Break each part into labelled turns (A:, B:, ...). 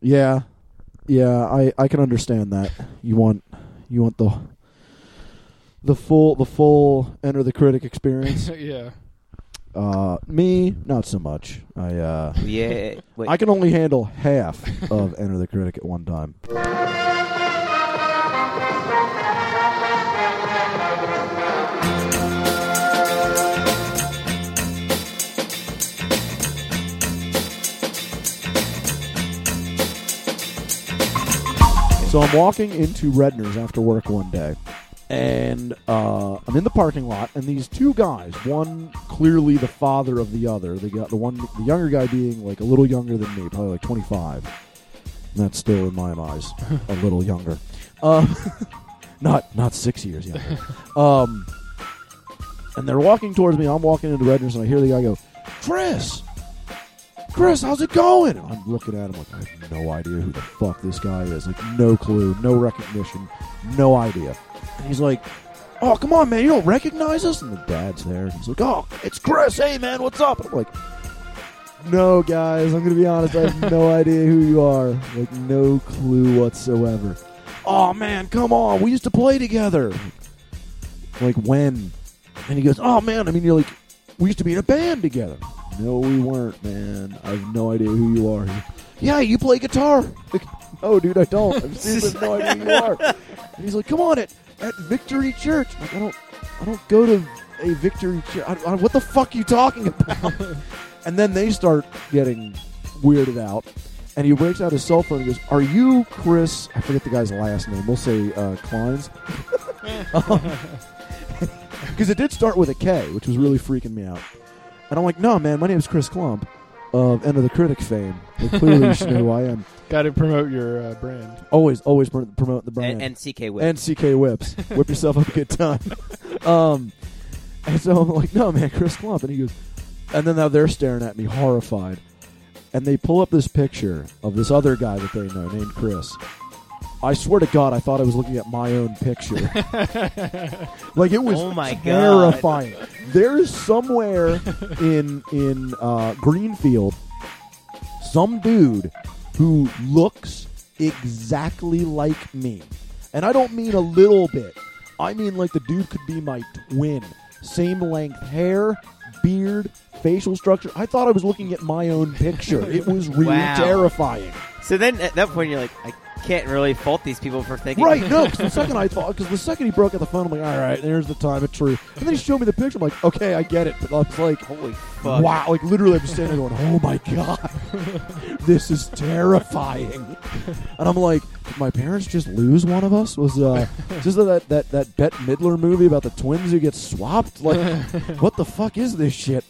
A: Yeah, yeah, I I can understand that. You want you want the the full the full enter the critic experience.
B: yeah.
A: uh, me, not so much. I uh,
C: Yeah. Wait.
A: I can only handle half of enter the critic at one time. So I'm walking into Redner's after work one day, and uh, I'm in the parking lot, and these two guys, one clearly the father of the other, the the one, the younger guy being like a little younger than me, probably like 25. And that's still in my eyes a little younger, um, not not six years younger. Um, and they're walking towards me. I'm walking into Redner's, and I hear the guy go, "Chris." Chris, how's it going? And I'm looking at him like I have no idea who the fuck this guy is. Like no clue, no recognition, no idea. And he's like, "Oh, come on, man, you don't recognize us?" And the dad's there. He's like, "Oh, it's Chris. Hey, man, what's up?" And I'm like, "No, guys, I'm gonna be honest. I have no idea who you are. Like no clue whatsoever." Oh man, come on. We used to play together. Like when? And he goes, "Oh man, I mean, you're like, we used to be in a band together." No, we weren't, man. I have no idea who you are. Yeah, you play guitar. Like, no, dude, I don't. I've seriously no idea who you are. And he's like, "Come on, at at Victory Church." I'm like, I don't, I don't go to a Victory Church. I, I, what the fuck are you talking about? and then they start getting weirded out. And he breaks out his cell phone and goes, "Are you Chris?" I forget the guy's last name. We'll say uh, Kleins. Because it did start with a K, which was really freaking me out. And I'm like, no, man, my name is Chris Klump of End of the Critic fame. Like, clearly, you should know who I am.
B: Got to promote your uh, brand.
A: Always, always pr- promote the brand.
C: and, and CK Whip.
A: And CK Whips. Whip yourself up a good time. um, and so I'm like, no, man, Chris Klump. And he goes, and then now they're staring at me horrified. And they pull up this picture of this other guy that they know named Chris. I swear to God, I thought I was looking at my own picture. like it was
C: Oh my God.
A: terrifying. There's somewhere in in uh, Greenfield some dude who looks exactly like me, and I don't mean a little bit. I mean like the dude could be my twin. Same length hair, beard, facial structure. I thought I was looking at my own picture. It was really
C: Wow.
A: terrifying.
C: So then at that point you're like, I can't really fault these people for thinking.
A: Right, no, because the second I thought, because the second he broke out the phone, I'm like, all right, there's the time of truth. And then he showed me the picture. I'm like, okay, I get it. But I was like,
C: Holy fuck.
A: wow, like literally, I'm just standing there going, oh my god, this is terrifying. And I'm like, did my parents just lose one of us? Was uh, just that that that Bette Midler movie about the twins who get swapped? Like, what the fuck is this shit?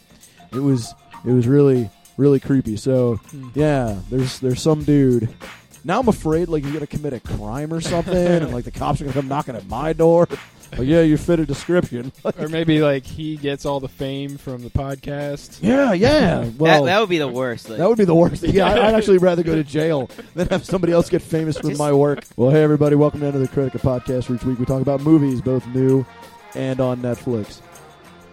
A: It was it was really really creepy. So yeah, there's there's some dude. Now I'm afraid like he's gonna commit a crime or something, and like the cops are gonna come knocking at my door. Like, yeah, you fit a description.
B: Or maybe like he gets all the fame from the podcast.
A: yeah, yeah. Well,
C: that, that would be the worst. Like,
A: That would be the worst. Yeah, I- I'd actually rather go to jail than have somebody else get famous from my work. Well, hey, everybody, welcome to the Critica Podcast. Where each week we talk about movies, both new and on Netflix.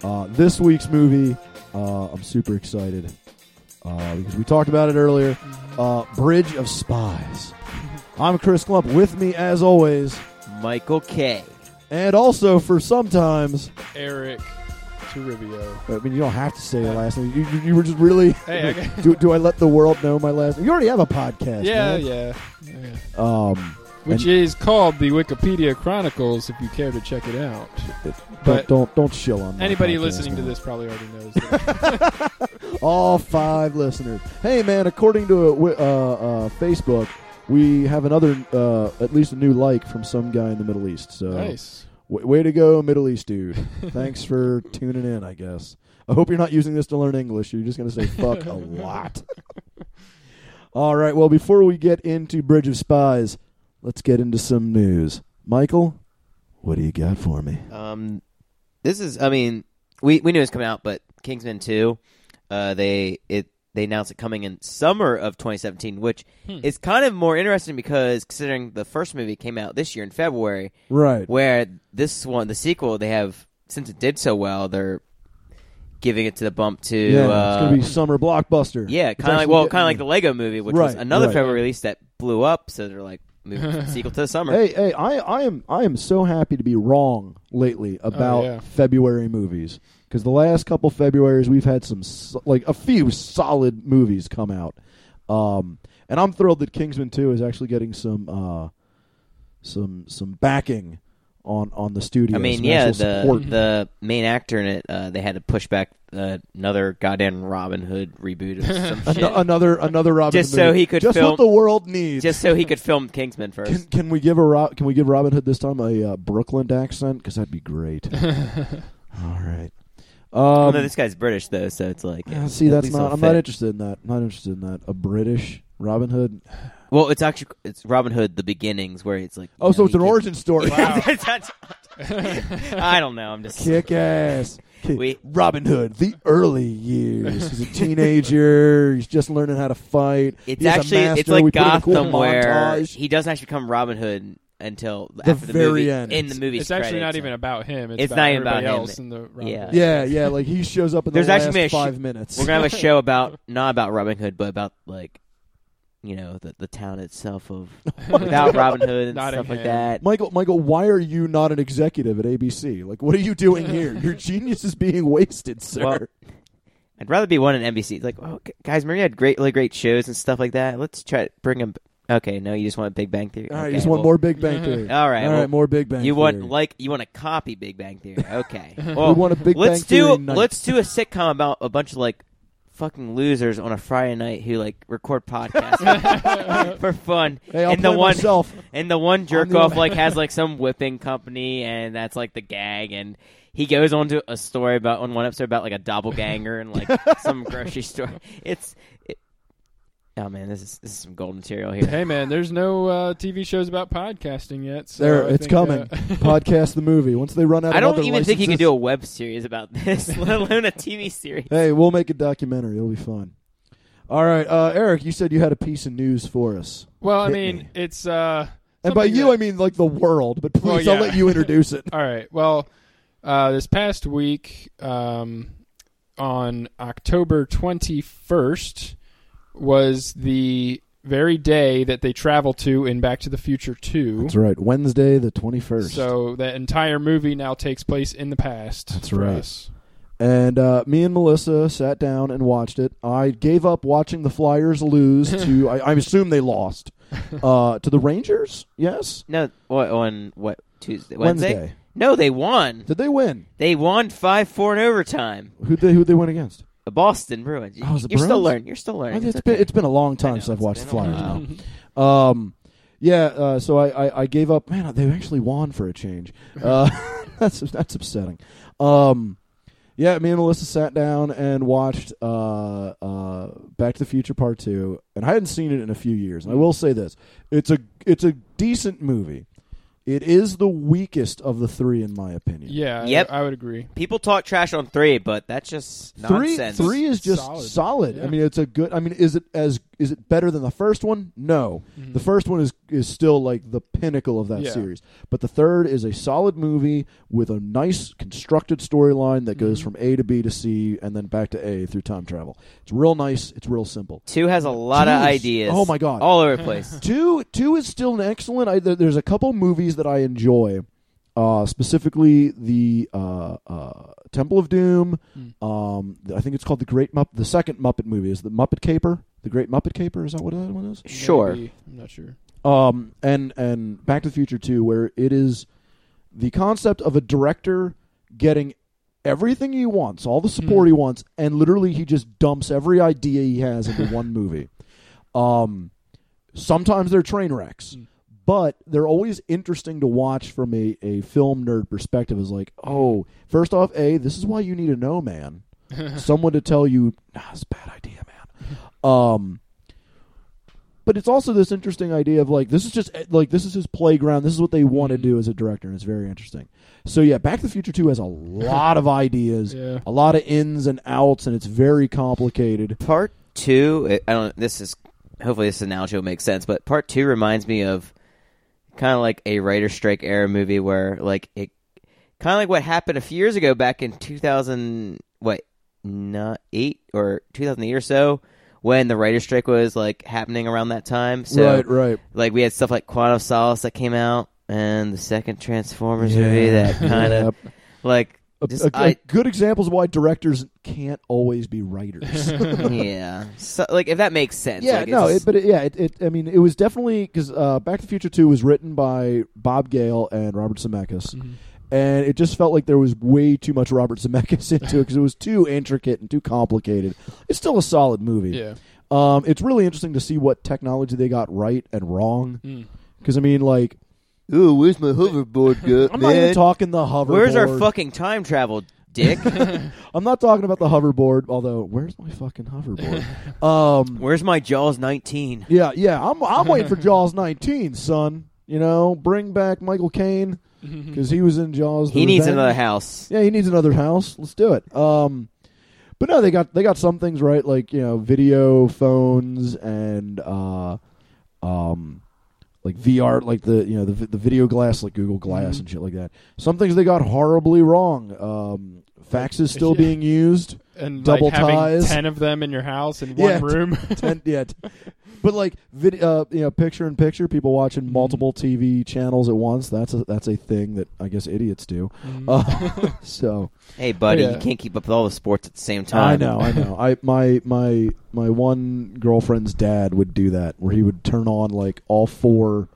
A: Uh, this week's movie, uh, I'm super excited uh, because we talked about it earlier. Uh, Bridge of Spies. I'm Chris Klump. With me, as always,
C: Michael K.
A: and also for sometimes.
B: Eric Toribio.
A: I mean, you don't have to say your last name. You, you, you were just really.
B: Hey, I
A: do, do I let the world know my last name? You already have a podcast.
B: Yeah,
A: man.
B: yeah, yeah.
A: Um,
B: Which
A: And-
B: is called the Wikipedia Chronicles. If you care to check it out. But
A: don't don't shill on
B: anybody
A: podcast,
B: listening to this probably already knows. That.
A: All five listeners. Hey, man! According to uh, uh, Facebook, we have another, uh, at least a new like from some guy in the Middle East. So,
B: nice.
A: w- way to go, Middle East dude! Thanks for tuning in. I guess. I hope you're not using this to learn English. You're just going to say fuck a lot. All right. Well, before we get into Bridge of Spies, let's get into some news. Michael, what do you got for me?
C: Um, this is, I mean, we we knew it was coming out, but Kingsman Two, uh, they it they announced it coming in summer of 2017, which
B: Hmm.
C: is kind of more interesting because considering the first movie came out this year in February,
A: Right.
C: where this one, the sequel, they have since it did so well, they're giving it to the bump to.
A: yeah,
C: uh,
A: it's gonna be summer blockbuster.
C: yeah, kind of like well, kind of like the Lego Movie, which was another
A: right.
C: February release that blew up. So they're like moving the sequel to the summer.
A: Hey, hey, I, I am I am so happy to be wrong lately about
B: yeah.
A: February movies because the last couple Februarys we've had some so- like a few solid movies come out, um, and I'm thrilled that Kingsman Two is actually getting some uh, some some backing on on the studio.
C: I mean, yeah, the
A: support.
C: the main actor in it, uh, they had to push back uh, another goddamn Robin Hood reboot of some
A: An-
C: shit,
A: another another Robin
C: Just
A: Hood
C: so
A: movie.
C: he could
A: just
C: film-
A: what the world needs.
C: just so he could film Kingsman first.
A: Can, can we give a Ro- can we give Robin Hood this time a uh, Brooklyn accent? Because that'd be great. All right. Um,
C: Although this guy's British though, so it's like
A: yeah,
C: yeah,
A: see, that's not. I'm not interested in that. Not interested in that. A British Robin Hood.
C: Well, it's actually it's Robin Hood the beginnings where it's like
A: Oh,
C: you
A: so it's an
C: can-
A: origin story.
C: That's not- I don't know. I'm just
A: Kick ass. Ki-
C: We-
A: Robin Hood, the early years. He's a teenager. He's just learning how to fight.
C: It's
A: He's a
C: actually it's like
A: We put in a cool
C: Gotham where
A: montage.
C: he doesn't actually become Robin Hood until
A: The
C: after the
A: very
C: movie,
A: end.
C: in the movie.
B: It's actually not even about him. It's,
C: It's
B: about
C: not even about
B: everybody
C: him.
B: else in the Robin
C: Yeah.
B: Hood.
A: Yeah, yeah. Like he shows up in the
C: There's
A: last
C: actually been a sh-
A: five minutes.
C: We're gonna have a show about not about Robin Hood, but about like you know the the town itself of without Robin Hood and stuff like that.
A: Michael, Michael, why are you not an executive at ABC? Like, what are you doing here? Your genius is being wasted, sir.
C: Well, I'd rather be one in NBC. It's like, oh, guys, remember you had great, really great shows and stuff like that. Let's try to bring them. Okay, no, you just want Big Bang Theory.
A: All right,
C: okay,
A: you just want more Big Bang Theory.
C: All right,
A: all
C: well,
A: right, more Big Bang.
C: You
A: Theory.
C: want like you want to copy Big Bang Theory. Okay,
A: we want a Big
C: let's
A: Bang Theory
C: do let's do a sitcom about a bunch of like fucking losers on a Friday night who like record podcasts for fun.
A: Hey,
C: and the one
A: myself.
C: and the one jerk off like has like some whipping company and that's like the gag and he goes on to a story about on one episode about like a doppelganger and like some grocery store. It's it, oh man, this is this is some gold material here.
B: Hey man, there's no uh, TV shows about podcasting yet. So
A: There,
B: I
A: it's
B: think,
A: coming.
B: uh,
A: Podcast the movie. Once they run out,
C: I
A: of
C: don't
A: other
C: even think you can do a web series about this, let alone a TV series.
A: Hey, we'll make a documentary. It'll be fun. All right, uh, Eric, you said you had a piece of news for us,
B: well, I mean,
A: me.
B: it's uh,
A: and by you
B: that-
A: I mean like the world. But please,
B: Well,
A: I'll let you introduce it.
B: All right. Well, uh, this past week, um, on October 21st, was the very day that they travel to in Back to the Future 2.
A: That's right. Wednesday, the twenty first.
B: So that entire movie now takes place in the past.
A: That's
B: for
A: right.
B: us.
A: And uh, me and Melissa sat down and watched it. I gave up watching the Flyers lose to. I, I assume they lost uh, to the Rangers. Yes,
C: No, what on what Tuesday, Wednesday?
A: Wednesday.
C: No, they won.
A: Did they win?
C: They won five four in overtime.
A: Who they who they win against?
C: The Boston Bruins.
A: Oh,
C: You're still
A: Bruins?
C: learning. You're still learning.
A: it's
C: It's
A: been
C: okay.
A: it's been a long time
C: know,
A: since I've
C: it's
A: watched the
C: been a
A: Flyers now. Um, yeah, uh, so I, I, I gave up. Man, they actually won for a change. Uh, that's that's upsetting. Um, yeah, me and Melissa sat down and watched uh, uh, Back to the Future Part Two, and I hadn't seen it in a few years. And I will say this: it's a it's a decent movie. It is the weakest of the three, in my opinion.
B: Yeah,
C: Yep.
B: I, I would agree.
C: People talk trash on three, but that's just
A: Three,
C: nonsense.
A: three three is just
B: Solid.
A: solid. I mean, it's a good. I mean, is it as is it better than the first one? No,
B: Mhm.
A: the first one is is still like the pinnacle of that
B: Yeah.
A: series. But the third is a solid movie with a nice constructed storyline that goes
B: Mhm.
A: from A to B to C and then back to A through time travel. It's real nice. It's real simple.
C: Two has a lot of
A: is-
C: ideas.
A: oh my God.
C: all over the place.
A: Two two is still an excellent. I, there's a couple movies that I enjoy, uh, specifically the uh, uh, Temple of Doom.
B: Mm.
A: Um, I think it's called the Great Mupp. The second Muppet movie is the Muppet Caper. The Great Muppet Caper is that what that one is?
C: Sure.
B: Maybe. I'm not sure.
A: Um, and and Back to the Future Two, where it is the concept of a director getting everything he wants, all the support
B: Mhm.
A: he wants, and literally he just dumps every idea he has into one movie. Um, sometimes they're train wrecks,
B: Mm.
A: but they're always interesting to watch from a, a film nerd perspective. Is like, oh, first off, a this is why you need a know, man. Someone to tell you, nah, it's a bad idea, man. Um, but it's also this interesting idea of like this is just like this is his playground. This is what they want to
B: Mhm.
A: do as a director, and it's very interesting. So yeah, Back to the Future Two has a lot of ideas,
B: Yeah.
A: a lot of ins and outs, and it's very complicated.
C: Part two, I don't. This is hopefully this analogy will make sense, but part two reminds me of kind of like a writer strike era movie where like it kind of like what happened a few years ago back in 2000 what not eight or 2008 or so when the writer strike was like happening around that time. So
A: right, right.
C: like we had stuff like Quantum Solace that came out and the second Transformers movie that kind of
A: Yep.
C: like just
A: a- a
C: I
A: good examples of why directors can't always be writers.
C: yeah. So, like if that makes sense.
A: yeah,
C: like,
A: no, it, but it, yeah, it, it. I mean, it was definitely because uh, Back to the Future Two was written by Bob Gale and Robert Zemeckis,
B: Mhm.
A: And it just felt like there was way too much Robert Zemeckis into it because it was too intricate and too complicated. It's still a solid movie.
B: Yeah.
A: Um, it's really interesting to see what technology they got right and wrong.
B: Mm.
A: Because I mean, like,
C: Ooh, where's my hoverboard, go,
A: I'm not even talking the hoverboard.
C: Where's our fucking time travel, dick?
A: I'm not talking about the hoverboard. Although, where's my fucking hoverboard? um,
C: Where's my Jaws 19?
A: yeah, yeah. I'm I'm waiting for Jaws 19, son. You know, bring back Michael Caine because he was in Jaws. The
C: He needs
A: Revenge.
C: another house.
A: Yeah, he needs another house. Let's do it. Um, but no, they got they got some things right, like you know, video phones and uh, um, like VR, like the you know the the video glass, like Google Glass
B: Mhm.
A: and shit like that. Some things they got horribly wrong. Um, fax is still
B: Yeah.
A: being used.
B: And
A: Double
B: like having
A: ties.
B: ten of them in your house in
A: Yeah,
B: one room.
A: Ten, yeah, t- but like video, uh, you know, picture in picture, people watching
B: Mhm.
A: multiple TV channels at once. That's a that's a thing that I guess idiots do.
B: Mhm.
A: Uh, so
C: Hey, buddy,
B: Yeah.
C: you can't keep up with all the sports at the same time.
A: I know, I know. I my my my one girlfriend's dad would do that, where he would turn on like all four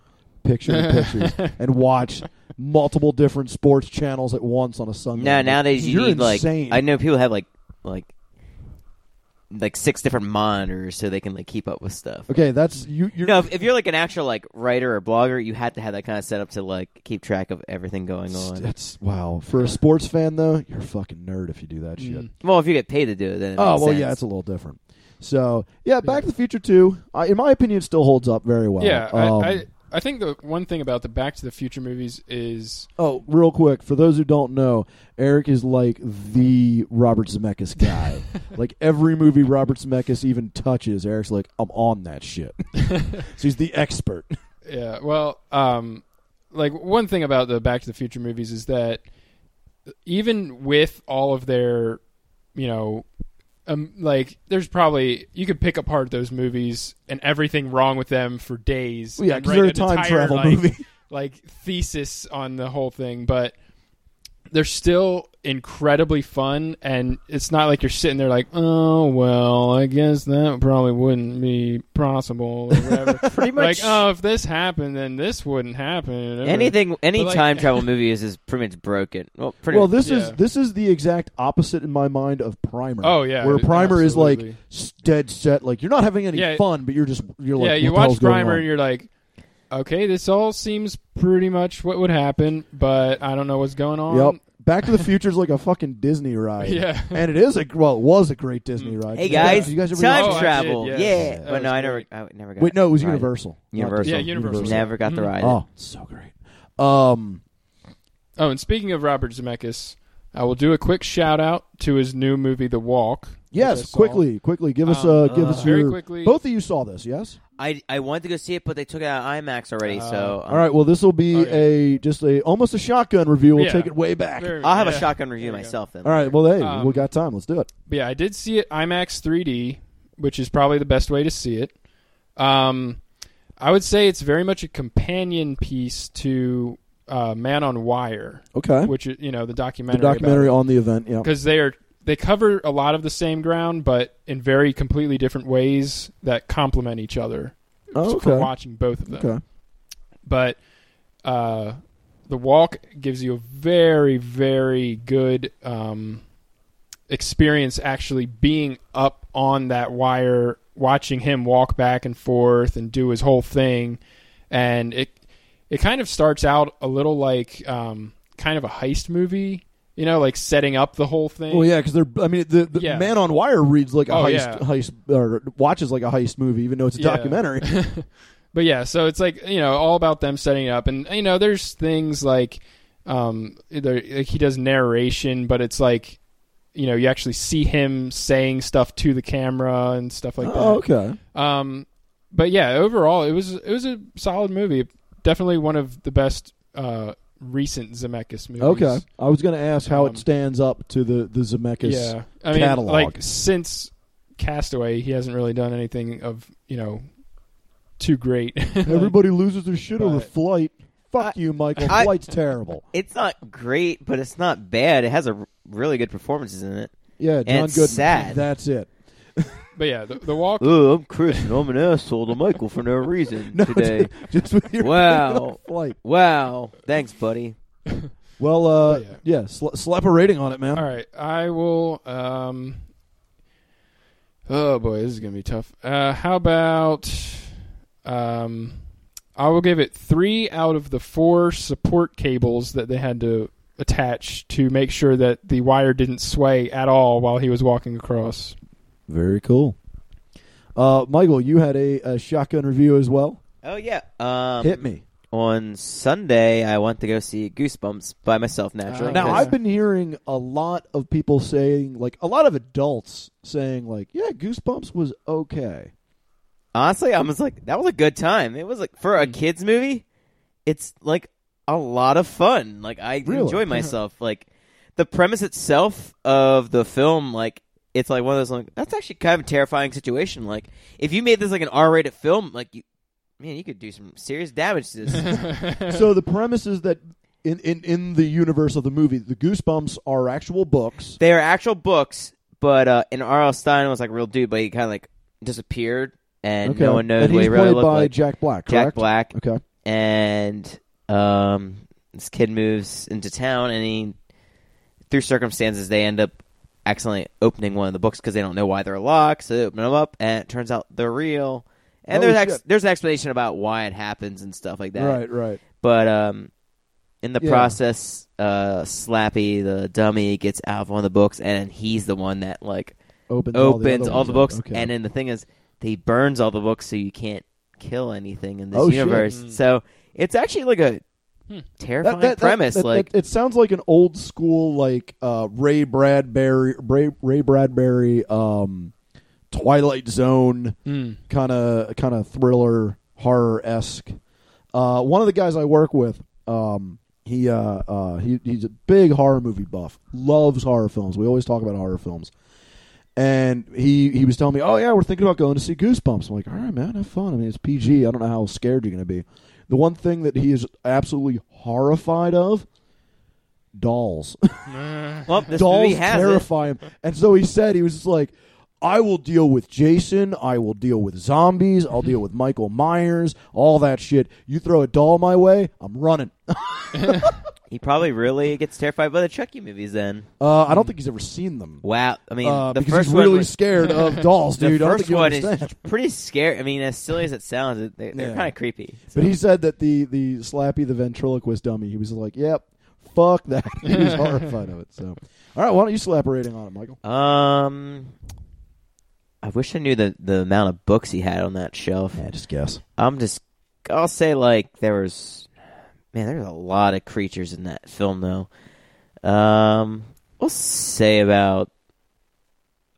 A: picture in pictures and watch multiple different sports channels at once on a Sunday.
C: No, nowadays you
A: You're
C: need
A: insane.
C: like I know people have like like like six different monitors so they can like keep up with stuff.
A: Okay, that's you. You're,
C: No, if, if you're like an actual like writer or blogger, you have to have that kind of setup to like keep track of everything going on.
A: That's wow. For a sports fan though, you're a fucking nerd if you do that shit.
B: Mm.
C: Well, if you get paid to do it, then it
A: Oh
C: makes
A: well,
C: sense.
A: yeah, it's a little different. So yeah, Back to the Future Two, I, in my opinion, still holds up very well.
B: yeah,
A: Um,
B: I, I I think the one thing about the Back to the Future movies is
A: Oh, real quick, for those who don't know, Eric is like the Robert Zemeckis guy. like every movie Robert Zemeckis even touches, Eric's like, I'm on that shit. so he's the expert.
B: Yeah, well, um, like one thing about the Back to the Future movies is that even with all of their, you know, um, like there's probably you could pick apart those movies and everything wrong with them for days.
A: Well, yeah, because they're a time
B: entire,
A: travel
B: like,
A: movie.
B: like thesis on the whole thing, but they're still incredibly fun and it's not like you're sitting there like, "Oh, well, I guess that probably wouldn't be possible or whatever."
C: Pretty much
B: like, "Oh, if this happened, then this wouldn't happen."
C: anything. Any
B: But, like-
C: time travel movie is, is pretty much broken. Well, pretty
A: Well,
C: much.
A: this is
B: Yeah.
A: this is the exact opposite in my mind of Primer.
B: Oh, yeah,
A: where Primer is like dead set, like you're not having any
B: Yeah.
A: fun, but you're just you're like,
B: yeah, you
A: what the hell's
B: watch Primer and you're like, "Okay, this all seems pretty much what would happen, but I don't know what's going on."
A: Yep. Back to the Future is like a fucking Disney ride.
B: Yeah.
A: and it is a well, it was a great Disney
B: Mm.
A: ride.
C: hey
A: guys-
C: guys,
A: you guys ever
C: time
B: Oh, I did,
C: travel.
B: yes.
C: Yeah,
B: That
C: but
B: was
C: no, I never. I never got.
A: Wait, no, it was
C: Right.
A: Universal.
C: Universal.
B: Yeah,
A: Disney.
B: Universal.
C: Never got the
B: Mhm.
C: ride.
A: Oh, so great. Um,
B: Oh, and speaking of Robert Zemeckis, I will do a quick shout out to his new movie, The Walk.
A: yes, quickly, quickly, give us
B: Um,
A: uh, give
C: uh,
A: us
B: very
A: your.
B: quickly.
A: Both of you saw this, yes?
C: I I wanted to go see it, but they took it out of IMAX already.
B: Uh,
C: so um,
A: All right. Well, this will be
B: Oh, yeah.
A: a just a almost a shotgun review. We'll
B: Yeah.
A: take it way back.
B: Very-
C: I'll have
B: yeah.
C: a shotgun review
B: There go.
C: myself then.
A: All right. Well, hey,
B: Um,
A: we got time. Let's do it.
B: But yeah, I did see it IMAX 3D, which is probably the best way to see it. Um, I would say it's very much a companion piece to uh, Man on Wire,
A: Okay.
B: which is you know the
A: The
B: documentary.
A: documentary on the event. Yeah.
B: because they are they cover a lot of the same ground, but in very completely different ways that complement each other.
A: Oh,
B: For watching both of them,
A: Okay.
B: but uh, the walk gives you a very very good um, experience actually being up on that wire watching him walk back and forth and do his whole thing and it it kind of starts out a little like um, kind of a heist movie you know like setting up the whole thing
A: Well, yeah, because they're. I mean, the, the
B: Yeah.
A: Man on Wire reads like a
B: Oh,
A: heist,
B: yeah.
A: heist, or watches like a heist movie, even though it's a
B: Yeah.
A: documentary.
B: but yeah, so it's like you know all about them setting it up, and you know there's things like um there, like he does narration, but it's like you know you actually see him saying stuff to the camera and stuff like
A: oh,
B: that.
A: okay.
B: Um, but yeah, overall it was it was a solid movie. Definitely one of the best uh, recent Zemeckis movies.
A: Okay, I was going to ask how
B: Um,
A: it stands up to the the Zemeckis.
B: Yeah, I mean,
A: catalog.
B: like since Castaway, he hasn't really done anything of you know too great.
A: Everybody loses their shit over
B: But-
A: Flight. Fuck
C: I-
A: you, Michael.
C: I-
A: Flight's terrible.
C: It's not great, but it's not bad. It has a really good performances in it.
A: Yeah, John
C: it's
A: Gooden.
C: sad.
A: That's it.
B: but yeah, the, the walk.
C: Oh, I'm Chris, and I'm an asshole to Michael for no reason
A: No, Just with your
C: Wow.
A: Flight.
C: Wow, thanks, buddy.
A: Well, uh,
B: Yeah.
A: yeah, sl- slap a rating on it, man.
B: All right, I will. Um, oh boy, this is gonna be tough. Uh, how about? Um, I will give it three out of the four support cables that they had to attach to make sure that the wire didn't sway at all while he was walking across.
A: Very cool. Uh, Michael, you had a, a shotgun review as well.
C: Oh yeah. Um,
A: Hit me.
C: On Sunday, I went to go see Goosebumps by myself. Naturally,
A: Now, I've been hearing a lot of people saying, like, a lot of adults saying, like, yeah, Goosebumps was okay.
C: honestly, I was like, that was a good time. It was like for a kids movie, it's like a lot of fun. Like I
A: Really?
C: enjoy myself. like the premise itself of the film, like it's like one of those like that's actually kind of a terrifying situation. Like if you made this like an R-rated film, like you, man, you could do some serious damage to this.
A: so the premise is that in, in, in the universe of the movie, the Goosebumps are actual books.
C: they are actual books, but uh, and R.L. Stine was like a real dude, but he kind of like disappeared, and
A: okay.
C: no one knows
A: and
C: what
A: he's
C: he really
A: played
C: looked
A: by
C: like.
A: Jack Black,
C: Jack
A: correct?
C: Black,
A: Okay.
C: and um, this kid moves into town, and he, through circumstances, they end up accidentally opening one of the books because they don't know why they're locked. So they open them up, and it turns out they're real. And
A: Oh,
C: there's ex- there's an explanation about why it happens and stuff like that.
A: Right, right.
C: But um, in the
A: Yeah.
C: process, uh, Slappy, the dummy, gets out of one of the books, and he's the one that like
A: Opens, all the,
C: all the, books.
A: Okay.
C: And then the thing is, he burns all the books, so you can't kill anything in this
A: Oh,
C: universe.
B: Mm.
C: So it's actually like a
B: Hmm.
C: terrifying
A: that, that,
C: premise.
A: that-
C: like
A: it sounds like an old school like uh, Ray Bradbury, Ray, Ray Bradbury, um, Twilight Zone kind of kind of thriller horror esque. Uh, one of the guys I work with, um, he uh, uh, he he's a big horror movie buff. Loves horror films. We always talk about horror films. And he he was telling me, oh yeah, we're thinking about going to see Goosebumps. I'm like, all right, man, have fun. I mean, it's PG. I don't know how scared you're going to be. The one thing that he is absolutely horrified of, dolls.
C: well, this
A: dolls
C: movie has it.
A: terrify him. And so he said he was just like, I will deal with Jason. I will deal with zombies. I'll deal with Michael Myers. All that shit. You throw a doll my way, I'm running.
C: He probably really gets terrified by the Chucky movies. Then
A: Uh, I don't think he's ever seen them.
C: wow, I mean,
A: Uh,
C: the
A: because
C: first
A: he's
C: one
A: really
C: was-
A: scared of dolls,
C: the
A: dude. I don't
C: first
A: think you
C: one
A: understand.
C: is pretty scary. I mean, as silly as it sounds, it- they, they're
A: Yeah.
C: kind of creepy.
A: But he said that the the Slappy the ventriloquist dummy, he was like, "Yep, fuck that." he was horrified of it. So, all right, why don't you slap a rating on it, Michael?
C: Um, I wish I knew the the amount of books he had on that shelf.
A: Yeah, just guess.
C: I'm just, I'll say like there was, man, there's a lot of creatures in that film though. Um, we'll say about,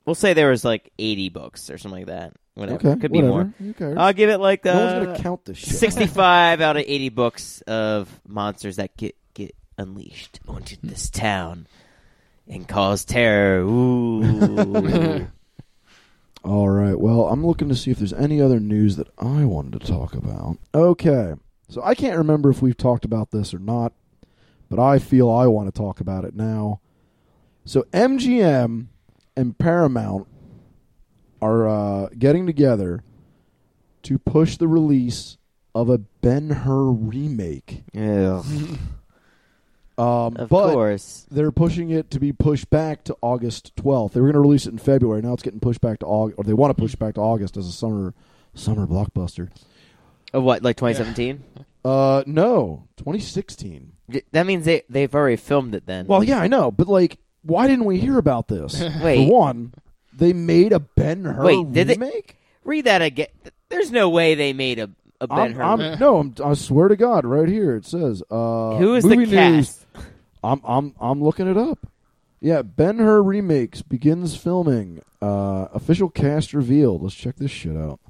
C: we'll say there was like 80 books or something like that. Whatever,
A: Okay,
C: could be
A: whatever.
C: more. I'll give it like
A: no one's
C: uh,
A: gonna count this shit.
C: 65 out of 80 books of monsters that get get unleashed onto this town and cause terror. Ooh.
A: All right. Well, I'm looking to see if there's any other news that I wanted to talk about. Okay. So I can't remember if we've talked about this or not, but I feel I want to talk about it now. So MGM and Paramount are uh, getting together to push the release of a Ben Hur remake.
C: Ugh.
A: Um,
C: Of
A: but
C: course.
A: they're pushing it to be pushed back to August 12th. They were going to release it in February. Now it's getting pushed back to August, or they want to push it back to August as a summer summer blockbuster.
C: Of what, like 2017?
A: Uh, no, 2016.
C: That means they they've already filmed it then.
A: Well, yeah, I know, but like, why didn't we hear about this?
C: Wait.
A: For one, they made a Ben Hur
C: Wait, did they-
A: remake.
C: read that again. There's no way they made a, a Ben
A: I'm,
C: Hur.
A: I'm- no, I'm, I swear to God, right here it says. Uh,
C: Who is the
A: movie news.
C: cast?
A: I'm I'm I'm looking it up. Yeah, Ben Hur remakes begins filming. Uh, official cast revealed. Let's check this shit out.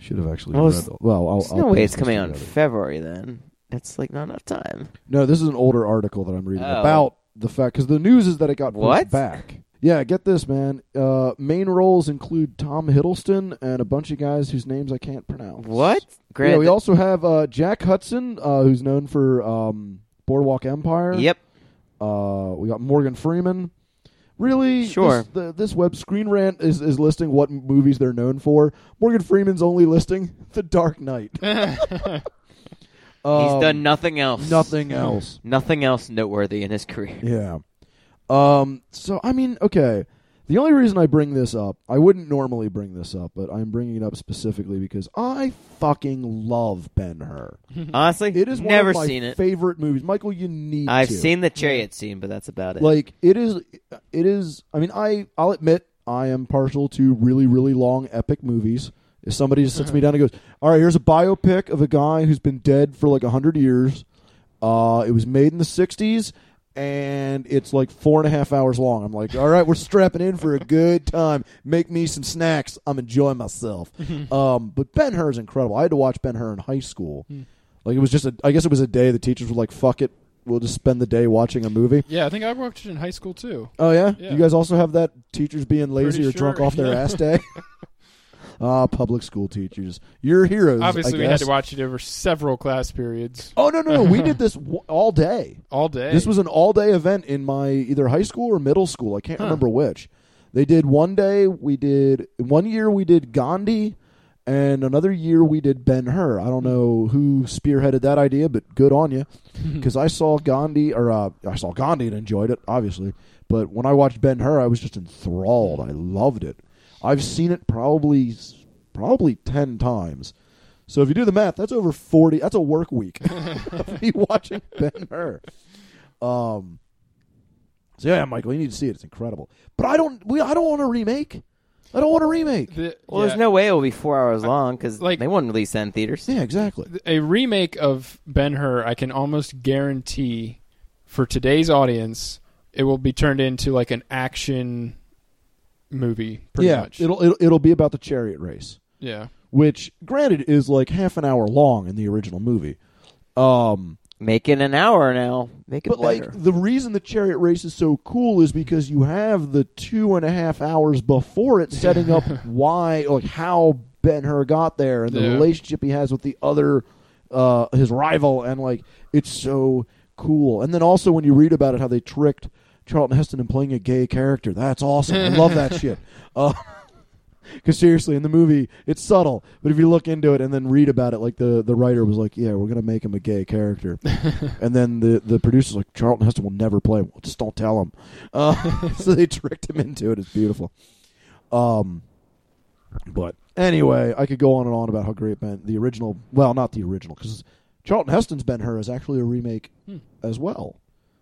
A: Should have actually
C: Well,
A: read.
C: it's-
A: the- Well, I'll,
C: There's
A: I'll
C: no way
A: piece
C: it's coming
A: this
C: out in
A: together.
C: February then. That's like not enough time.
A: No, this is an older article that I'm reading
C: Oh.
A: about the fact because the news is that it got pushed
C: What?
A: back. Yeah, get this, man. Uh, main roles include Tom Hiddleston and a bunch of guys whose names I can't pronounce.
C: What?
A: Yeah, we also have uh, Jack Huston, uh, who's known for um, Boardwalk Empire.
C: Yep.
A: Uh, we got Morgan Freeman. Really,
C: Sure.
A: This, the, this web Screen Rant is, is listing what movies they're known for. Morgan Freeman's only listing The Dark Knight.
C: He's
A: Um,
C: done nothing else.
A: nothing else.
C: Nothing else noteworthy in his career.
A: Yeah. Um. So I mean, okay. The only reason I bring this up, I wouldn't normally bring this up, but I'm bringing it up specifically because I fucking love Ben Hur.
C: Honestly,
A: It is one
C: never
A: of my
C: seen it.
A: favorite movies. Michael, you need.
C: I've
A: to.
C: seen the chariot scene, but that's about it.
A: Like it is. It is. I mean, I I'll admit I am partial to really really long epic movies. If somebody just sits me down and goes, "All right, here's a biopic of a guy who's been dead for like a hundred years. Uh, it was made in the '60s." And it's like four and a half hours long. I'm like, all right, we're strapping in for a good time. Make me some snacks. I'm enjoying myself. um, but Ben Hur is incredible. I had to watch Ben Hur in high school. Like it was just a. I guess it was a day the teachers were like, "Fuck it, we'll just spend the day watching a movie."
B: yeah, I think I watched it in high school too.
A: Oh yeah?
B: Yeah.
A: you guys also have that teachers being lazy
B: Pretty
A: or drunk
B: sure,
A: off their
B: yeah.
A: ass day. Ah, public school teachers, you're heroes.
B: Obviously,
A: I
B: we had to watch it over several class periods,
A: Oh no, no, no! we did this w- all day.
B: all day.
A: This was an all day event in my either high school or middle school. I can't
B: Huh.
A: remember which. They did one day. We did one year. We did Gandhi, and another year we did Ben Hur. I don't know who spearheaded that idea, but good on you. Because I saw Gandhi, or uh, I saw Gandhi and enjoyed it, obviously. But when I watched Ben Hur, I was just enthralled. I loved it. I've seen it probably probably ten times. So if you do the math, that's over forty. That's a work week of me watching Ben Hur. Um. So yeah, Michael, you need to see it. It's incredible. But I don't. We. I don't want a remake. I don't want a remake.
B: The-
C: well,
B: yeah,
C: there's no way it will be four hours long because
B: like-
C: they won't release that in theaters.
A: Yeah, exactly.
B: a remake of Ben Hur. I can almost guarantee for today's audience, it will be turned into like an action movie. Pretty
A: yeah,
B: much.
A: it'll, it'll it'll be about the chariot race,
B: yeah.
A: which granted is like half an hour long in the original movie. Um,
C: Make it an hour now. Make it
A: but
C: better.
A: like the reason the chariot race is so cool is because you have the two and a half hours before it setting up why like how Ben Hur got there and the
B: Yeah.
A: relationship he has with the other uh his rival and like it's so cool. And then also when you read about it how they tricked Charlton Heston and playing a gay character. That's awesome. I love that shit. Uh, because seriously, in the movie, it's subtle, but if you look into it and then read about it, like the, the writer was like, "Yeah, we're gonna make him a gay character," and then the the producer's like, "Charlton Heston will never play. Well, just don't tell him." Uh, so they tricked him into it. It's beautiful. Um, but anyway, I could go on and on about how great Ben the original. Well, not the original, because Charlton Heston's Ben Hur is actually a remake
B: Hmm.
A: as well.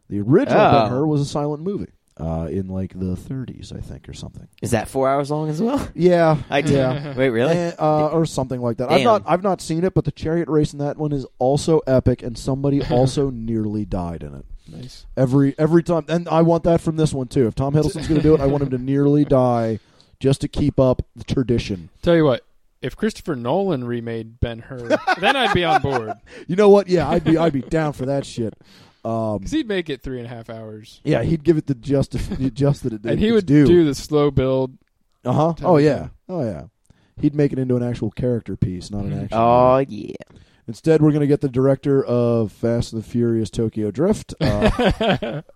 A: The original
C: Oh.
A: Ben Hur was a silent movie uh, in like the 30s, I think, or something.
C: Is that four hours long as well?
A: Yeah,
C: I
A: yeah.
C: Wait, really?
A: Eh, uh, or something like that. I've not I've not seen it, but the chariot race in that one is also epic, and somebody also nearly died in it.
B: Nice.
A: Every every time, and I want that from this one too. If Tom Hiddleston's going to do it, I want him to nearly die just to keep up the tradition.
B: Tell you what, if Christopher Nolan remade Ben Hur, then I'd be on board
A: You know what? Yeah, I'd be I'd be down for that shit. Um,
B: because he'd make it three and a half hours,
A: yeah, he'd give it the just just that it did.
B: and he would
A: due.
B: do the slow build.
A: Uh huh. Oh yeah. Oh yeah. He'd make it into an actual character piece, not an action. movie.
C: oh yeah.
A: Instead, we're going to get the director of Fast and the Furious Tokyo Drift. Uh,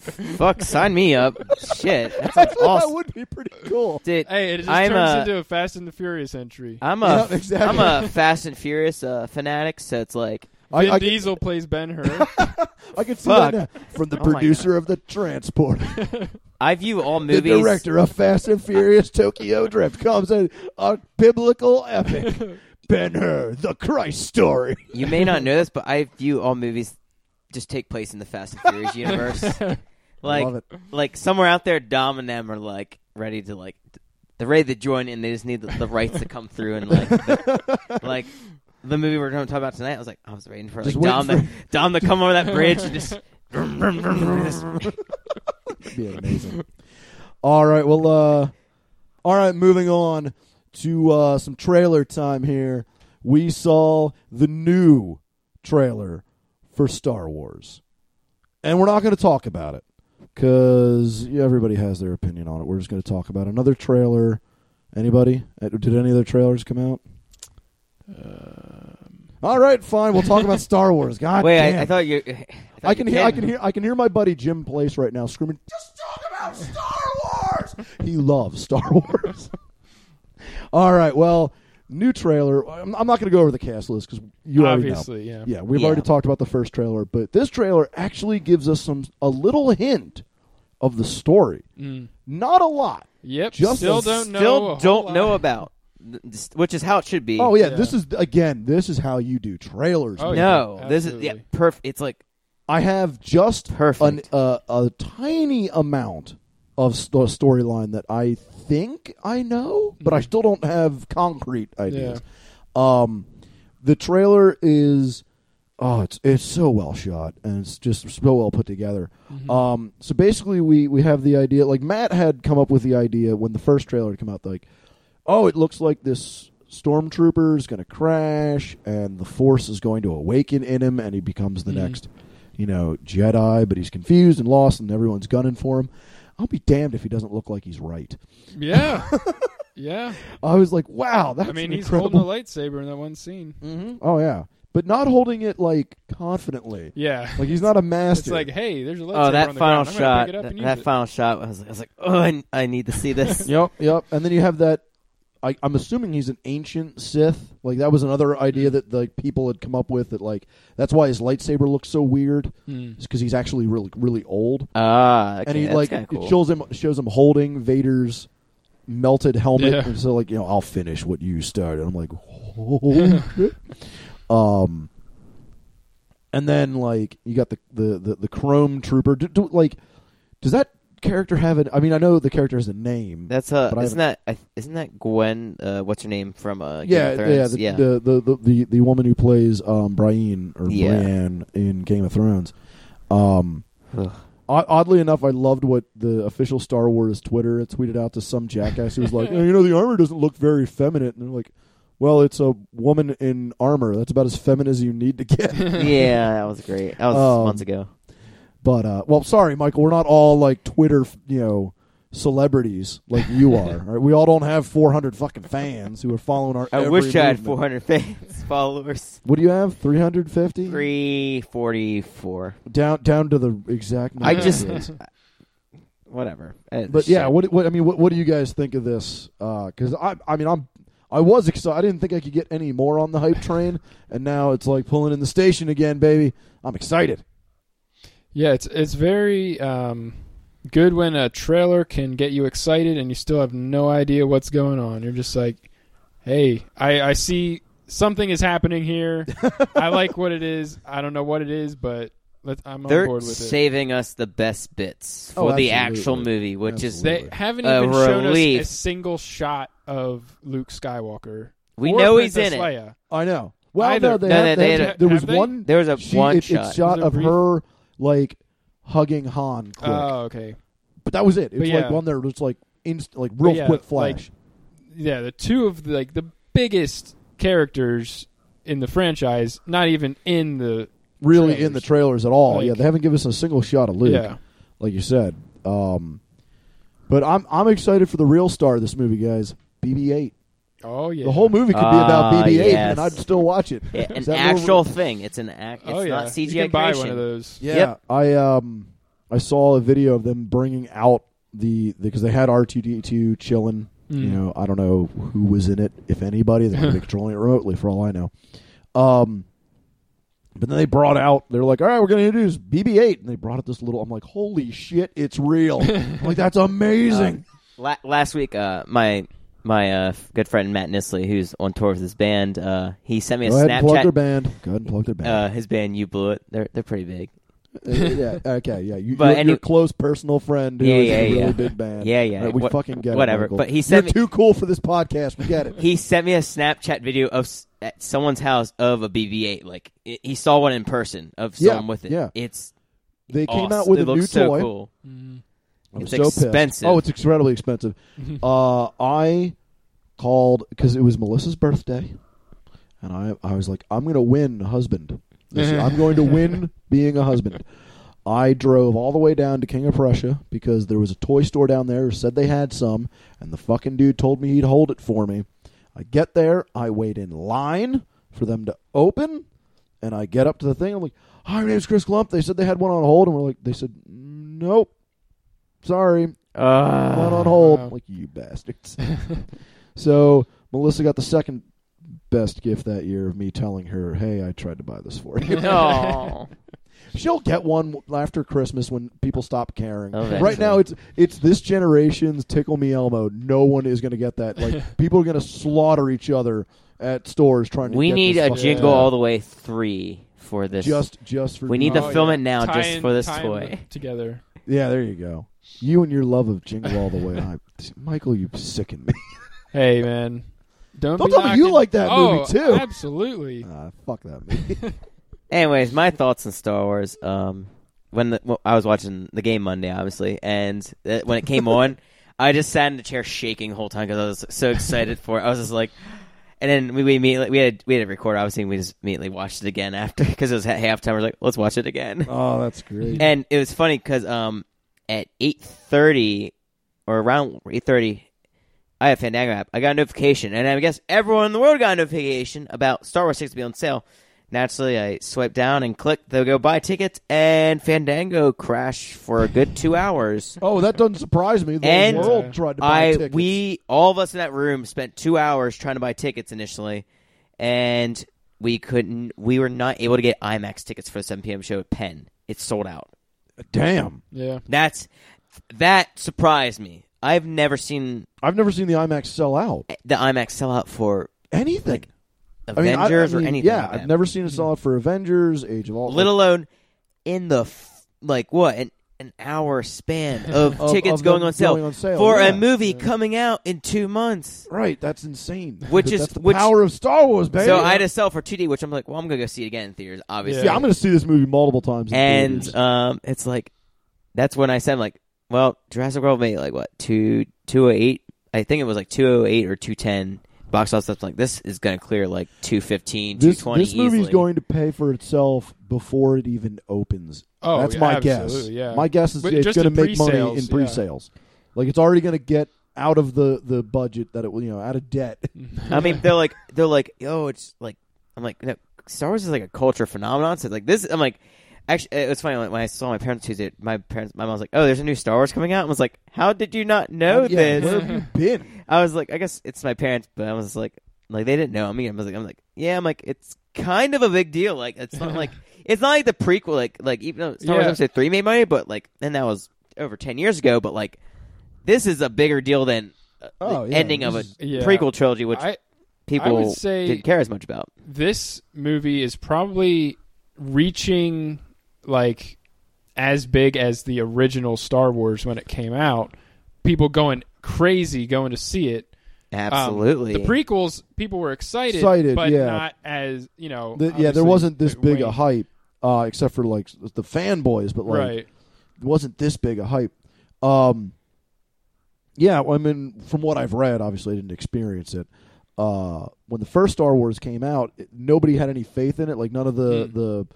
C: Fuck, sign me up. Shit, that
A: I
C: sounds
A: thought that would be pretty cool.
C: Dude,
B: hey, it just
C: I'm
B: turns
C: a-
B: into a Fast and the Furious entry.
C: I'm a
A: Yeah, exactly.
C: I'm a Fast and Furious uh, fanatic, so it's like
A: I,
B: Vin
A: I,
B: Diesel plays Ben Hur.
A: could, I could see
C: Fuck.
A: that now. From the
C: Oh
A: producer of The Transport,
C: I view all movies.
A: the director of Fast and Furious Tokyo Drift comes in a biblical epic. Ben Hur, the Christ story.
C: You may not know this, but I view all movies just take place in the Fast and Furious universe. like,
A: Love it.
C: like somewhere out there, Dom and them are like ready to like they're ready to join in. They just need the, the rights to come through and like the, like the movie we're going to talk about tonight. I was like, I was waiting for like
A: Just
C: Dom
A: waiting
C: to Dom to come over that bridge and just.
A: be amazing. all right, well, uh, all right, moving on to uh, some trailer time here. We saw the new trailer for Star Wars, and we're not going to talk about it because everybody has their opinion on it. We're just going to talk about another trailer. Anybody? Uh, Did any other trailers come out?
B: Um,
A: All right, fine. We'll talk about Star Wars. God
C: Wait,
A: damn.
C: I, I thought you. I, thought
A: I can
C: you
A: hear, I
C: can't-
A: can hear, I can hear my buddy Jim Place right now screaming, "Just talk about Star Wars." he loves Star Wars. All right, well, new trailer. I'm, I'm not going to go over the cast list because you already know.
B: obviously, yeah.
A: Yeah, we've
C: Yeah.
A: already talked about the first trailer, but this trailer actually gives us some a little hint of the story.
B: Mm.
A: Not a lot.
B: Yep.
A: Just
B: still
A: a-
B: don't know. a
C: Still
B: whole
C: don't
B: lot.
C: know about, which is how it should be.
A: Oh yeah,
B: Yeah.
A: this is again. This is how you do trailers.
B: Oh,
C: no,
B: yeah,
C: this is yeah, perfect. It's like
A: I have just an,
C: Perfect.
A: uh, a tiny amount of st- storyline that I think I know, but I still don't have concrete ideas. Um, the trailer is oh, it's it's so well shot and it's just so well put together. Um, so basically, we we have the idea. Like Matt had come up with the idea when the first trailer had come out. Like, oh, it looks like this stormtrooper is going to crash, and the Force is going to awaken in him, and he becomes the
B: Mhm.
A: next, you know, Jedi. But he's confused and lost, and everyone's gunning for him. I'll be damned if he doesn't look like he's right.
B: Yeah. yeah.
A: I was like, wow, that's
B: I mean,
A: an
B: he's
A: incredible.
B: holding a lightsaber in that one scene.
A: Mhm. Oh yeah, but not holding it like confidently.
B: Yeah.
A: Like he's not a master.
B: It's like, hey, there's a lightsaber
C: oh that
B: on the
C: final
B: ground.
C: Shot.
B: pick it up
C: That, that final shot. I was, I was like, oh, I, I need to see this.
A: yep, yep. And then you have that. I, I'm assuming he's an ancient Sith. Like that was another idea that like people had come up with. That like that's why his lightsaber looks so weird. Is because he's actually really really old.
C: Ah, okay,
A: and he like
C: cool.
A: it shows him shows him holding Vader's melted helmet.
B: Yeah.
A: And so like you know I'll finish what you started. I'm like, shit. Um, and then like you got the the the, the Chrome Trooper. Do, do, like, does that character have an? I mean, I know the character has a name.
C: That's uh, isn't that I, isn't that Gwen? Uh, what's her name from uh, Game
A: yeah,
C: of
A: yeah, the,
C: yeah.
A: The, the, the the the woman who plays um Brienne or
C: Yeah.
A: Brienne in Game of Thrones. Um,
C: Ugh.
A: oddly enough, I loved what the official Star Wars Twitter had tweeted out to some jackass who was like, "Eh, you know, the armor doesn't look very feminine, and they're like. Well, it's a woman in armor. That's about as feminine as you need to get.
C: yeah, that was great. That was
A: Um,
C: months ago.
A: But uh, well, sorry, Michael. We're not all like Twitter, you know, celebrities like you are. right? We all don't have 400 fucking fans who are following our.
C: I
A: every
C: wish I had
A: movement.
C: 400 fans followers.
A: What do you have? 350.
C: Three forty-four.
A: Down down to the exact. Number I
C: just whatever. Uh,
A: But yeah,
C: shit.
A: what what I mean, what, what do you guys think of this? Because I I mean I'm. I was excited. I didn't think I could get any more on the hype train, and now it's like pulling in the station again, baby. I'm excited.
B: Yeah, it's it's very um, good when a trailer can get you excited and you still have no idea what's going on. You're just like, hey, I, I see something is happening here. I like what it is. I don't know what it is, but let's, I'm on
C: They're
B: board with it.
C: saving us the best bits
A: Oh,
C: for the
A: absolutely.
C: actual movie, which
A: Absolutely.
B: They haven't
C: A
B: even shown us a single shot of Luke Skywalker.
C: we
B: or
C: know he's
B: Princess
C: in it.
B: Leia.
A: I know. Well,
B: Either.
A: no, they
C: No,
A: had-
C: they-
A: they
C: they
A: had-
C: had-
A: there was
B: they?
A: one.
C: There was a
A: she-
C: one
A: it,
C: shot.
A: It's shot of
B: brief?
A: her like hugging Han, quick.
B: Oh, okay.
A: but that was it. It was
B: yeah.
A: like one there, just like inst- like real
B: yeah,
A: quick
B: like,
A: flash.
B: Yeah, the two of the, like the biggest characters in the franchise, not even in the
A: really
B: trailers.
A: in the trailers at all.
B: Like-
A: yeah, they haven't given us a single shot of Luke,
B: yeah.
A: like you said. Um, but I'm I'm excited for the real star of this movie, guys. BB-8.
B: Oh yeah.
A: The whole movie could be about
C: Ah,
A: BB-8,
C: yes.
A: and I'd still watch it.
C: Yeah,
A: Is
C: an
A: that where we're-
C: actual thing. It's an act. It's
B: oh yeah.
C: not CGI
B: you can buy
C: creation.
B: one of those.
A: Yeah,
C: Yep.
A: I um I saw a video of them bringing out the because they had R2D2 chilling. You
B: Mm.
A: know, I don't know who was in it, if anybody. They could be controlling it remotely, for all I know. Um, but then they brought out. They're like, "All right, we're going to introduce BB-8," and they brought out this little. I'm like, "Holy shit, it's real!" I'm like, "That's amazing."
C: La- last week, uh, my my uh, good friend Matt Nisley, who's on tour with his band, uh, he sent me a
A: Go ahead and plug their band. Go ahead and plug their band.
C: Uh, his band, You Blew It. They're they're pretty big.
A: Uh, yeah, okay, yeah. You,
C: But
A: your,
C: any-
A: your close personal friend who
C: Yeah,
A: is
C: yeah,
A: a really
C: yeah.
A: big band.
C: Yeah, yeah.
A: All right, we
C: What-
A: fucking get
C: whatever.
A: it. Michael.
C: But he
A: You're
C: me-
A: too cool for this podcast. We get it.
C: He sent me a Snapchat video of s- at someone's house of a BB-8. Like i he saw one in person of
A: Yeah,
C: someone with it.
A: yeah.
C: It's
A: They came
C: awesome.
A: out with
C: it
A: a new
C: looks so
A: toy.
C: cool.
A: I'm
C: It's
A: so pissed.
C: expensive.
A: Oh, it's incredibly expensive. uh, I called because it was Melissa's birthday, and I I was like, I'm gonna win husband This- I'm going to win being a husband. I drove all the way down to King of Prussia because there was a toy store down there who said they had some, and the fucking dude told me he'd hold it for me. I get there, I wait in line for them to open, and I get up to the thing. I'm like, "Hi, my name's Chris Klump." They said they had one on hold, and we're like, they said, "Nope, sorry,
C: Uh,
A: one on hold."
B: wow.
A: I'm like you bastards. so Melissa got the second best gift that year of me telling her, "Hey, I tried to buy this for you."
C: no.
A: She'll get one after Christmas when people stop caring.
C: Eventually.
A: Right now, it's it's this generation's Tickle Me Elmo. No one is going to get that. Like people are going to slaughter each other at stores trying to.
C: We
A: get
C: need
A: this
C: a jingle
A: toy.
C: all the way three for this.
A: just just for
C: We need
A: you.
C: to
B: Oh,
C: film
B: yeah.
C: it now
B: Tie
C: just
B: in-
C: for this toy.
B: together.
A: Yeah, there you go. You and your love of Jingle All the Way. I, Michael, you sicken me.
B: Hey man, don't
A: Don't
B: be
A: tell me you like that
B: oh,
A: movie, too.
B: Absolutely.
A: Ah, fuck that movie.
C: Anyways, my thoughts on Star Wars. Um, when the, well, I was watching the game Monday, obviously, and uh, when it came on, I just sat in the chair shaking the whole time because I was so excited for it. I was just like, and then we we immediately we had we had a recorded. Obviously, and we just immediately watched it again after because it was at halftime. We are like, let's watch it again.
A: oh, that's great.
C: And it was funny because um, at eight thirty or around eight thirty, I have Fandango app. I got a notification, and I guess everyone in the world got a notification about Star Wars tickets to be on sale. Naturally, I swipe down and click to go buy tickets, and Fandango crashed for a good two hours.
A: Oh, that doesn't surprise me. The
C: And
A: world tried to buy
C: I
A: tickets.
C: we all of us in that room spent two hours trying to buy tickets initially, and we couldn't. We were not able to get IMAX tickets for the seven PM show at Penn. It's sold out.
A: Damn.
B: Yeah.
C: That's that surprised me. I've never seen
A: I've never seen the IMAX sell out.
C: Eh, the IMAX sell out for
A: Anything. I mean, I-
C: Avengers
A: I mean,
C: or anything.
A: Yeah,
C: like that.
A: I've never seen it sell out for Avengers, Age of Ultron.
C: let alone in the f- like what an an hour span of,
A: Of-
C: tickets
A: of
C: going on sale
A: going on sale,
C: for
A: yeah.
C: a movie
A: Yeah.
C: coming out in two months.
A: Right, that's insane.
C: Which is-
A: the
C: which-
A: power of Star Wars, baby.
C: So I had to sell for 2D, which I'm like, well, I'm gonna go see it again in theaters, obviously.
A: yeah, I'm going to see this movie multiple times. In
C: and um, it's like that's when I said like, well, Jurassic World made like what two two oh eight. I think it was like two oh eight or two ten box office. I'm like, this is gonna clear like two fifteen, two
A: this
C: twenty.
A: this movie's going to pay for itself before it even opens.
B: Oh,
A: that's
B: yeah,
A: my guess.
B: yeah.
A: My guess is
B: But
A: it's going to make money
B: pre-sales,
A: in
B: yeah.
A: pre-sales. Like it's already going to get out of the the budget that it will, you know, out of debt.
C: I mean, they're like, they're like, oh, it's like, I'm like, no, Star Wars is like a culture phenomenon. So like this, I'm like, actually, it was funny when I saw my parents Tuesday. My parents, my mom was like, oh, there's a new Star Wars coming out. I was like, how did you not know
A: Yeah,
C: this?
A: Where have you been?
C: I was like, I guess it's my parents, but I was like, like they didn't know. I mean, I was like, I'm like, yeah, I'm like, it's kind of a big deal. Like, it's not like it's not like the prequel, like like even though Star Wars
B: Yeah.
C: Episode Three made money, but like, and that was over ten years ago. But like, this is a bigger deal than uh,
A: Oh,
C: the
A: yeah,
C: ending of a
A: is-
B: Yeah.
C: prequel trilogy, which
B: I,
C: people
B: would say-
C: didn't care as much about.
B: this movie is probably reaching like as big as the original Star Wars when it came out. People going crazy going to see it. Um,
C: Absolutely,
B: the prequels, people were excited,
A: Excited,
B: but
A: yeah.
B: not as you know.
A: The- yeah, there wasn't this
B: it
A: big a hype, uh, except for like the fanboys, but like
B: right?
A: it wasn't this big a hype. Um, yeah, I mean, from what I've read, obviously I didn't experience it. Uh, when the first Star Wars came out, it, nobody had any faith in it. Like none of the
B: Hmm.
A: the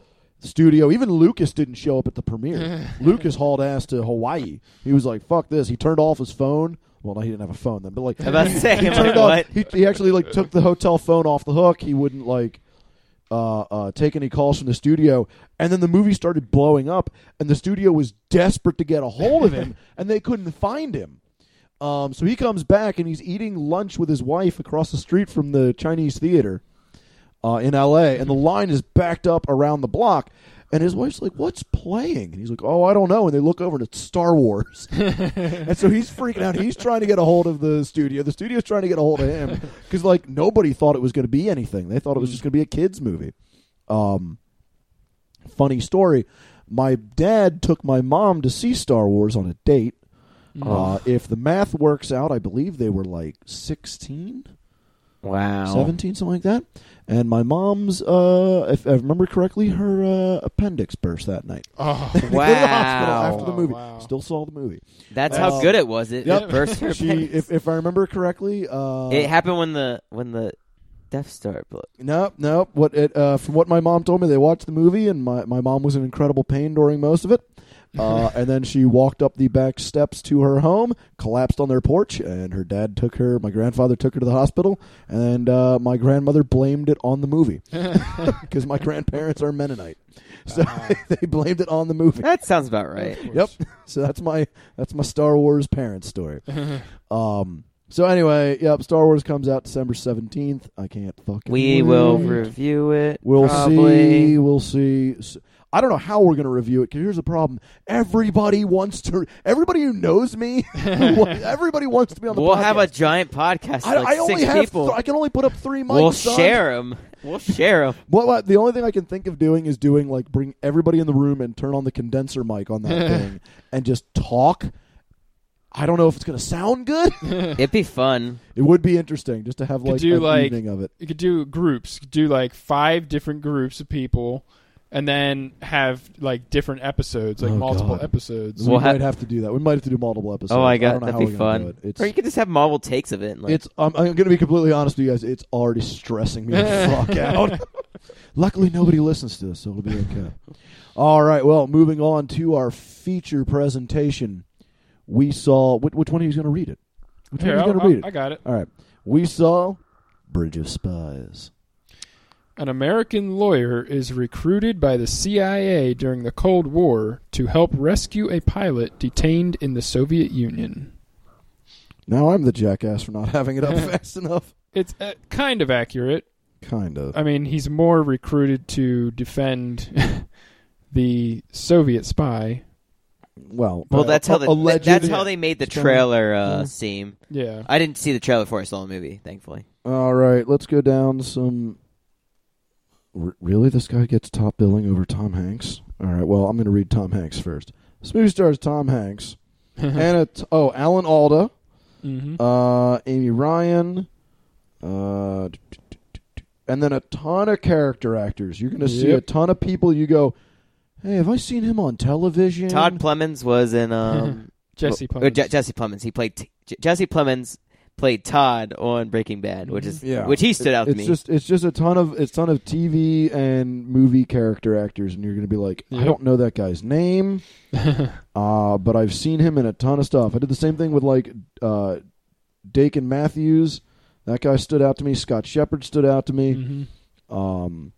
A: studio, even Lucas didn't show up at the premiere. Lucas hauled ass to Hawaii. He was like, "Fuck this." He turned off his phone. Well, no, he didn't have a phone then, but like
C: I'm about to say,
A: he turned
C: like,
A: off. He, he actually like took the hotel phone off the hook. He wouldn't like uh, uh, take any calls from the studio. And then the movie started blowing up, and the studio was desperate to get a hold of him, and they couldn't find him. Um, so he comes back, and he's eating lunch with his wife across the street from the Chinese theater uh, in L.A., and the line is backed up around the block. And his wife's like, "What's playing?" And he's like, "Oh, I don't know." And they look over, and it's Star Wars. and so he's freaking out. He's trying to get a hold of the studio. The studio's trying to get a hold of him because, like, nobody thought it was going to be anything. They thought it was just going to be a kids' movie. Um, funny story. My dad took my mom to see Star Wars on a date. Uh, if the math works out, I believe they were like 16,
C: Wow,
A: 17, something like that. And my mom's, uh, if I remember correctly, her uh, appendix burst that night.
B: Oh,
A: They the hospital
C: Wow.
A: after the movie.
B: Oh, wow.
A: Still saw the movie.
C: that's how good it was. It,
A: Yep.
C: it burst her
A: She,
C: appendix.
A: if if I remember correctly, uh,
C: It happened when the when the Death Star book.
A: Nope, nope. What it, uh, from what my mom told me, they watched the movie, and my, my mom was in incredible pain during most of it. Uh, and then she walked up the back steps to her home, collapsed on their porch, and her dad took her. My grandfather took her to the hospital, and uh, my grandmother blamed it on the movie because my grandparents are Mennonite, so they blamed it on the movie.
C: That sounds about right.
A: Yep. So that's my that's my Star Wars parents story. um. So anyway, yep. Star Wars comes out December seventeenth. I can't fucking.
C: We
A: wait.
C: will review it.
A: We'll
C: probably.
A: see. We'll see. S- I don't know how we're going to review it because here's the problem. Everybody wants to. Everybody who knows me, everybody wants to be on the.
C: We'll
A: podcast.
C: have a giant podcast.
A: I,
C: like
A: I only
C: six
A: have.
C: people.
A: th- I can only put up three mics.
C: we'll
A: son.
C: share them. We'll share them.
A: What, what? The only thing I can think of doing is doing like bring everybody in the room and turn on the condenser mic on that thing and just talk. I don't know if it's going to sound good.
C: It'd be fun.
A: it would be interesting just to have
B: Could
A: like
B: do,
A: an
B: like-
A: evening of it.
B: You could do groups. You could do like five different groups of people, and then have like different episodes, like
A: Oh,
B: multiple
A: God.
B: episodes.
A: we
C: We'll
A: might
C: have-
A: have to do that. We might have to do multiple episodes.
C: Oh my
A: I
C: god,
A: don't know
C: that'd
A: how
C: be
A: we're gonna do
C: fun.
A: it. It's
C: Or you could just have Marvel takes of it. And, like,
A: It's. I'm, I'm going to be completely honest with you guys. It's already stressing me the fuck out. Luckily, nobody listens to this, so it'll be okay. All right. Well, moving on to our feature presentation, we saw. Which, which one are you going to read it? Which
B: Here,
A: one are you
B: I'll-
A: going to read it?
B: I got it.
A: All right. We saw Bridge of Spies.
B: An American lawyer is recruited by the CIA during the Cold War to help rescue a pilot detained in the Soviet Union.
A: Now I'm the jackass for not having it up fast enough.
B: It's uh, kind of accurate.
A: Kind of.
B: I mean, he's more recruited to defend the Soviet spy.
A: Well,
C: well, that's how the,
A: alleged-
C: that's how they made the trailer uh,
A: Yeah.
C: seem.
B: Yeah.
C: I didn't see the trailer before I saw the movie. Thankfully.
A: All right, let's go down some. R- really, this guy gets top billing over Tom Hanks? All right, well, I'm going to read Tom Hanks first. This movie stars Tom Hanks, Anna. T- oh, Alan Alda,
B: hmm
A: uh, Amy Ryan, uh, and then a ton of character actors. You're going to see a ton of people. You go, hey, have I seen him on television?
C: Todd Plemons was in um,
B: Jesse
C: or
B: Plemons.
C: Je- Jesse Plemons. He played T- J- Jesse Plemons played Todd on Breaking Bad, which is
A: Yeah,
C: which he stood out to
A: it's
C: me.
A: just it's just a ton of it's ton of TV and movie character actors, and you're going to be like, I don't know that guy's name, uh, but I've seen him in a ton of stuff. I did the same thing with like uh, Dakin Matthews. That guy stood out to me. Scott Shepard stood out to me.
B: Mhm.
A: Um,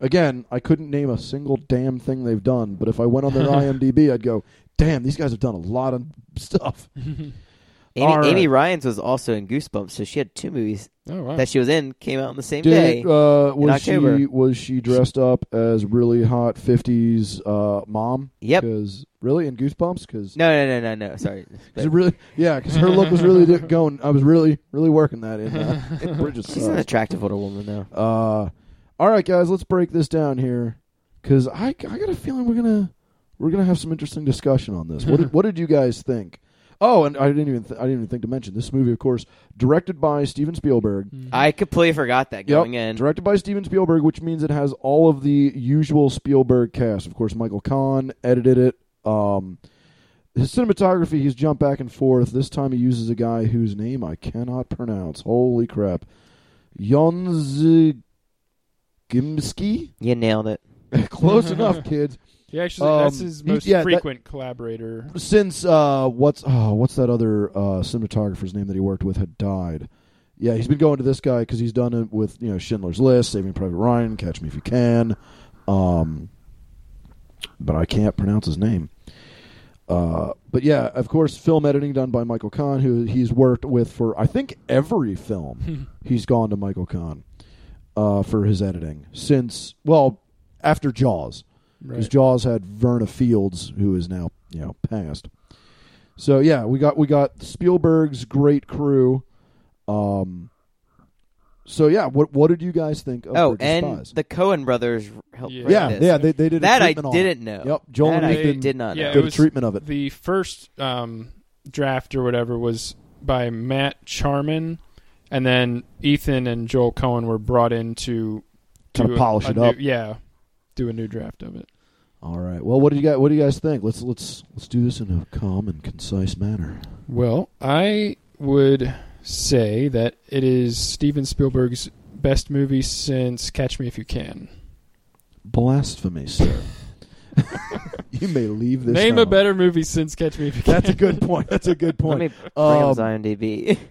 A: again, I couldn't name a single damn thing they've done, but if I went on their IMDb, I'd go, "Damn, these guys have done a lot of stuff."
C: Amy. Amy Ryan's was also in Goosebumps, so she had two movies
B: Oh wow.
C: that she was in came out on the same day.
A: Did uh, was she was she dressed up as really hot fifties uh, mom?
C: Yep.
A: Because really in Goosebumps, because
C: No, no, no, no, no. Sorry.
A: it really yeah, because her look was really di- going. I was really really working that in, uh, Bridges.
C: She's an attractive older woman, though.
A: Uh, all right, guys, let's break this down here because I, I got a feeling we're gonna we're gonna have some interesting discussion on this. What did, what did you guys think? Oh, and I didn't even th- I didn't even think to mention this movie, of course, directed by Steven Spielberg.
B: Mhm.
C: I completely forgot that going in.
A: Directed by Steven Spielberg, which means it has all of the usual Spielberg cast. Of course, Michael Kahn edited it. Um, his cinematography, he's jumped back and forth. This time he uses a guy whose name I cannot pronounce. Holy crap. Jon Gimski?
C: You nailed it.
A: Close enough, kids.
B: He actually that's
A: Um,
B: his
A: he-
B: most
A: yeah, that-
B: frequent collaborator.
A: Since uh, what's oh, what's that other uh, cinematographer's name that he worked with had died. Yeah, he's been going to this guy because he's done it with you know Schindler's List, Saving Private Ryan, Catch Me If You Can, um, but I can't pronounce his name. Uh, but yeah, of course, film editing done by Michael Kahn, who he's worked with for I think every film. he's gone to Michael Kahn uh, for his editing since well after Jaws because
B: Right.
A: Jaws had Verna Fields, who is now you know passed. So yeah, we got we got Spielberg's great crew. Um. So yeah, what what did you guys think of
C: Oh,
A: Bridge
C: and
A: Spies?
C: the Coen brothers helped
B: Yeah.
C: write
A: yeah,
C: this.
A: yeah, they they did
C: that I
A: treatment on
C: didn't know.
A: Yep, Joel
C: that
A: and Ethan
C: did not know.
B: Yeah,
A: did a treatment of it.
B: The first um, draft or whatever was by Matt Charman, and then Ethan and Joel Coen were brought in to
A: Kinda
B: do a-
A: polish
B: a
A: it
B: new-
A: up.
B: Yeah, do a new draft of it.
A: All right. Well, what do you guys what do you guys think? Let's let's let's do this in a calm and concise manner.
B: Well, I would say that it is Steven Spielberg's best movie since Catch Me If You Can.
A: Blasphemy, sir. you may leave this.
B: Name a better movie since Catch Me If You Can.
A: That's a good point. That's a good point.
C: Let
A: point.
C: me bring up his
A: Um,
C: IMDb.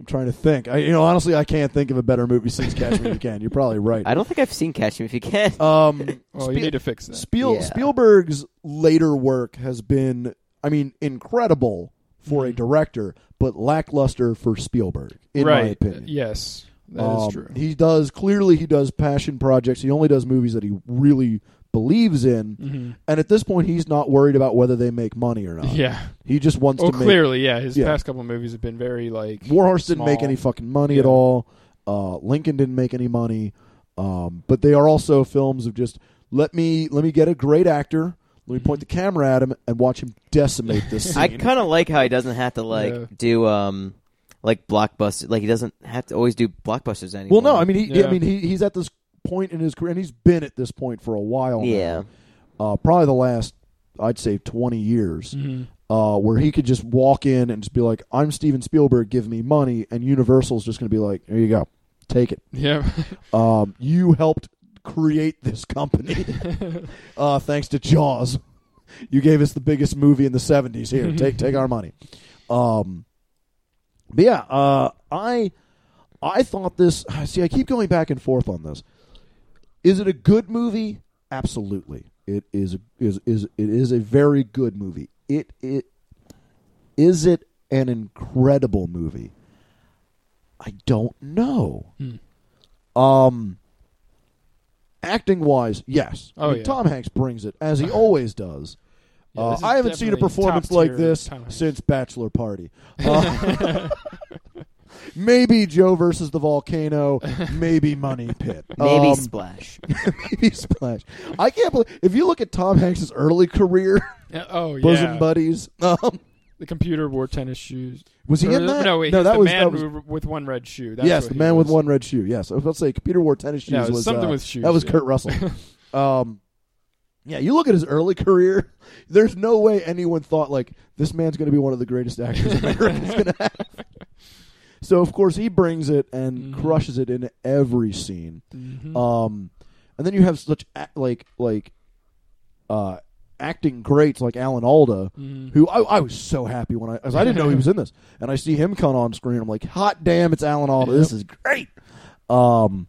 A: I'm trying to think. I, you know, honestly, I can't think of a better movie since Catch Me If You Can. You're probably right.
C: I don't think I've seen Catch Me If You Can.
A: Um,
B: well,
A: Spe-
B: you need to fix that.
A: Spiel-
C: Yeah.
A: Spielberg's later work has been, I mean, incredible for a
B: Mhm.
A: director, but lackluster for Spielberg, in
B: right.
A: my opinion.
B: Yes, that is
A: Um,
B: true.
A: He does clearly he does passion projects. He only does movies that he really believes in,
B: hmm
A: and at this point, he's not worried about whether they make money or not.
B: Yeah.
A: He just wants
B: Oh,
A: to make.
B: clearly, yeah. His
A: Yeah.
B: past couple movies have been very like
A: Warhorse didn't make any fucking money at all. Uh, Lincoln didn't make any money. Um, but they are also films of just let me let me get a great actor. Let me point the camera at him and watch him decimate this scene.
C: I kind of like how he doesn't have to like
B: Yeah.
C: do um like blockbuster. Like he doesn't have to always do blockbusters anymore.
A: well, no, I mean he.
B: Yeah.
A: I mean he, he's at this point in his career, and he's been at this point for a while. now.
C: yeah,
A: uh, probably the last I'd say twenty years,
B: Mhm.
A: uh, where he could just walk in and just be like, "I'm Steven Spielberg, give me money," and Universal's just going to be like, "Here you go, take it."
B: Yeah.
A: Um, you helped create this company, uh, thanks to Jaws. You gave us the biggest movie in the '70s. Here, take take our money. Um, but yeah, uh, I I thought this. See, I keep going back and forth on this. Is it a good movie? Absolutely. It is is is it is a very good movie. It it is it an incredible movie? I don't know.
B: Hmm.
A: Um acting wise, yes. I
B: Oh,
A: mean,
B: yeah.
A: Tom Hanks brings it as he always does.
B: Yeah,
A: Uh, I haven't seen a performance like this since Bachelor Party. Uh, maybe Joe versus the volcano. Maybe Money Pit.
C: maybe
A: Um,
C: Splash.
A: maybe Splash. I can't believe if you look at Tom Hanks's early career,
B: Yeah, oh yeah.
A: bosom buddies. Um,
B: The computer wore tennis shoes.
A: was he
B: Or-
A: in that?
B: No, wait.
A: no, that
B: the
A: was
B: man
A: that was.
B: with one red shoe. That's
A: yes, the
B: he
A: man with one red shoe. Yes, I was about to say computer wore tennis shoes.
B: Yeah, it was something
A: uh,
B: with shoes,
A: That was
B: yeah.
A: Kurt Russell. um, yeah, you look at his early career. There's no way anyone thought like this man's going to be one of the greatest actors America's going to have. So of course he brings it and
B: Mhm.
A: crushes it in every scene.
B: Mhm.
A: Um, and then you have such a- like like uh, acting greats like Alan Alda,
B: Mhm.
A: who I, I was so happy when I, 'cause I didn't know he was in this, and I see him come on screen. I'm like, hot damn, it's Alan Alda. This is great. Um,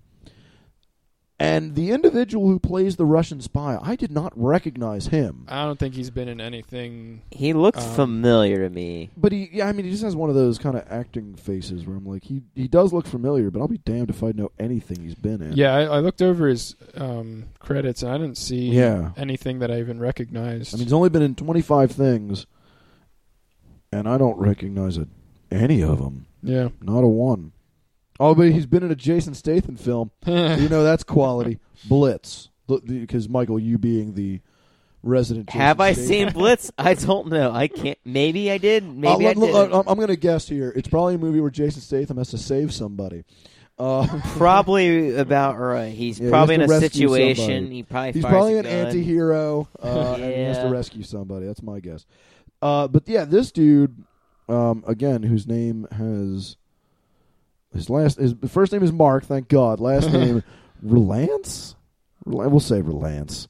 A: and the individual who plays the Russian spy, I did not recognize him.
B: I don't think he's been in anything.
C: He looks
B: Um,
C: familiar to me.
A: But he, yeah, I mean, he just has one of those kind of acting faces where I'm like, he he does look familiar, but I'll be damned if I know anything he's been in.
B: Yeah, I, I looked over his um, credits and I didn't see
A: Yeah.
B: anything that I even recognized.
A: I mean, he's only been in 25 things, and I don't recognize it, any of them.
B: yeah.
A: Not a one. Oh, but he's been in a Jason Statham film. you know that's quality. Blitz, because Michael, you being the resident. Jason
C: Have I
A: Statham-
C: seen Blitz? I don't know. I can't. Maybe I did. Maybe
A: Uh,
C: I
A: look,
C: did.
A: look, I'm going to guess here. It's probably a movie where Jason Statham has to save somebody. Uh,
C: probably about right. He's
A: Yeah,
C: probably
A: has
C: in a situation.
A: somebody.
C: He probably
A: he's
C: fires
A: probably
C: a
A: an
C: gun.
A: anti-hero, uh, and he has to rescue somebody. That's my guess. Uh, but yeah, this dude, um, again, whose name has his last his first name is Mark. Thank God. Last name Relance. Rel- We'll say Relance.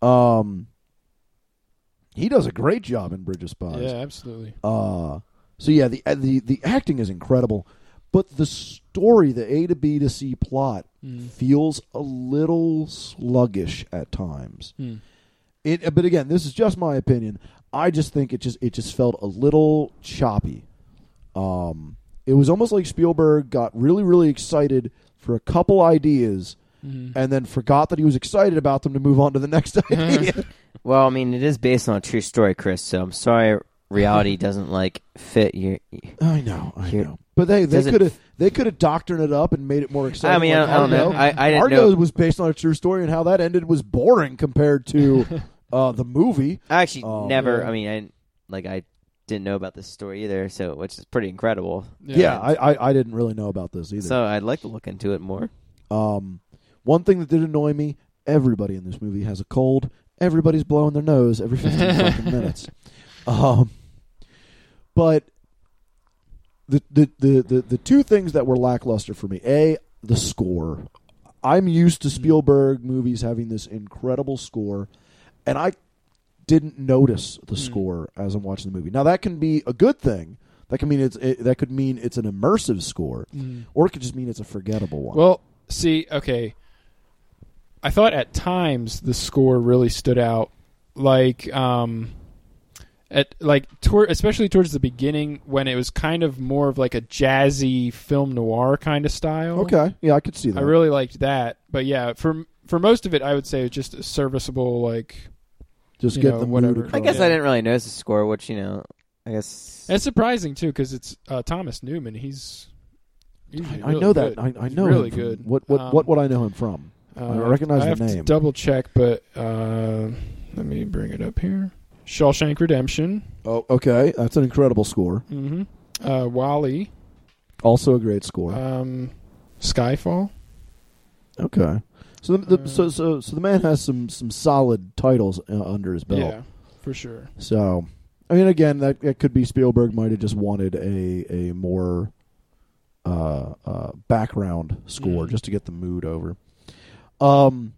A: Um, he does a great job in Bridge of Spies.
B: yeah, absolutely.
A: Uh, so yeah, the uh, the the acting is incredible, but the story, the A to B to C plot,
B: Mm.
A: feels a little sluggish at times.
B: Hmm.
A: It, but again, this is just my opinion. I just think it just it just felt a little choppy. Um, it was almost like Spielberg got really really excited for a couple ideas
B: Mhm.
A: and then forgot that he was excited about them to move on to the next idea.
C: Well, I mean, it is based on a true story, Chris. So I'm sorry, reality doesn't like fit your.
A: I know, I
C: Here-
A: know. But they they could have they could have doctored it up and made it more exciting.
C: I mean,
A: like
C: I, I don't know.
A: Argo.
C: I, I didn't
A: Argo
C: know.
A: was based on a true story, and how that ended was boring compared to uh, the movie.
C: I actually
A: Oh,
C: never.
B: yeah.
C: I mean, I like I didn't know about this story either. So which is pretty incredible.
A: Yeah, I, I I didn't really know about this either.
C: So I'd like to look into it more.
A: Um, one thing that did annoy me: everybody in this movie has a cold. Everybody's blowing their nose every fifteen fucking minutes. Um, but the, the the the the two things that were lackluster for me: a, the score. I'm used to Spielberg movies having this incredible score, and I didn't notice the
B: Hmm.
A: score as I'm watching the movie. Now that can be a good thing. That can mean it's it, that could mean it's an immersive score, or it could just mean it's a forgettable one.
B: Well, see, okay. I thought at times the score really stood out, like um, at like toward, especially towards the beginning when it was kind of more of like a jazzy film noir kind of style.
A: okay, yeah, I could see that.
B: I really liked that, but yeah, for for most of it, I would say it's just a serviceable like.
A: Just
B: you
A: get
B: know,
A: the mood
B: whatever.
A: across.
C: I guess
B: Yeah.
C: I didn't really notice the score, which you know, I guess
B: it's surprising too because it's uh, Thomas Newman. He's. usually
A: I, I
B: really
A: know that. I, I know
B: really
A: him
B: good.
A: What what
B: Um,
A: what would I know him from?
B: Uh,
A: I recognize
B: I
A: the
B: have
A: name.
B: To double check, but uh, let me bring it up here. Shawshank Redemption.
A: Oh, okay, that's an incredible score.
B: Mm-hmm. Uh, WALL-E.
A: Also a great score.
B: Um, Skyfall.
A: okay, so the, the, so so so the man has some some solid titles uh, under his belt.
B: Yeah, for sure.
A: So, I mean, again, that, that could be Spielberg might have just wanted a a more uh, uh, background score
B: Mm.
A: just to get the mood over. Um,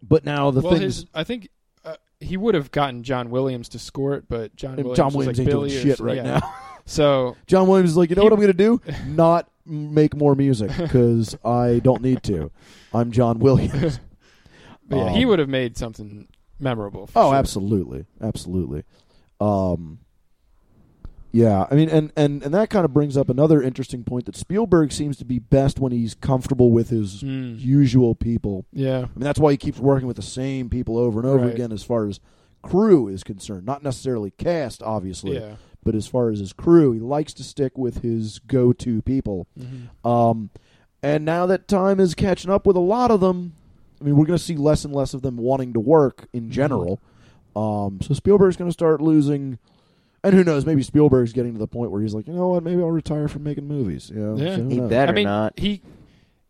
A: but now the
B: well,
A: things
B: his, I think uh, he would have gotten John Williams to score it, but John Williams,
A: Williams
B: like
A: ain't doing shit right
B: yeah.
A: now.
B: So
A: John Williams is like, you know
B: He-
A: what I'm going to do? Not make more music because I don't need to. I'm John Williams.
B: but yeah, he
A: Um,
B: would have made something memorable. For
A: Oh,
B: sure.
A: absolutely, absolutely. Um, yeah, I mean, and and and that kind of brings up another interesting point that Spielberg seems to be best when he's comfortable with his
B: Mm.
A: usual people.
B: Yeah.
A: I mean, that's why he keeps working with the same people over and over
B: Right.
A: again, as far as crew is concerned. Not necessarily cast, obviously,
B: Yeah.
A: But as far as his crew, he likes to stick with his go-to people.
B: Mhm.
A: Um, and now that time is catching up with a lot of them, I mean, we're going to see less and less of them wanting to work in general. Um, so Spielberg's going to start losing. And who knows? Maybe Spielberg's getting to the point where he's like, you know what? Maybe I'll retire from making movies. You know?
B: Yeah.
A: So
C: he better
B: I mean,
C: not.
B: he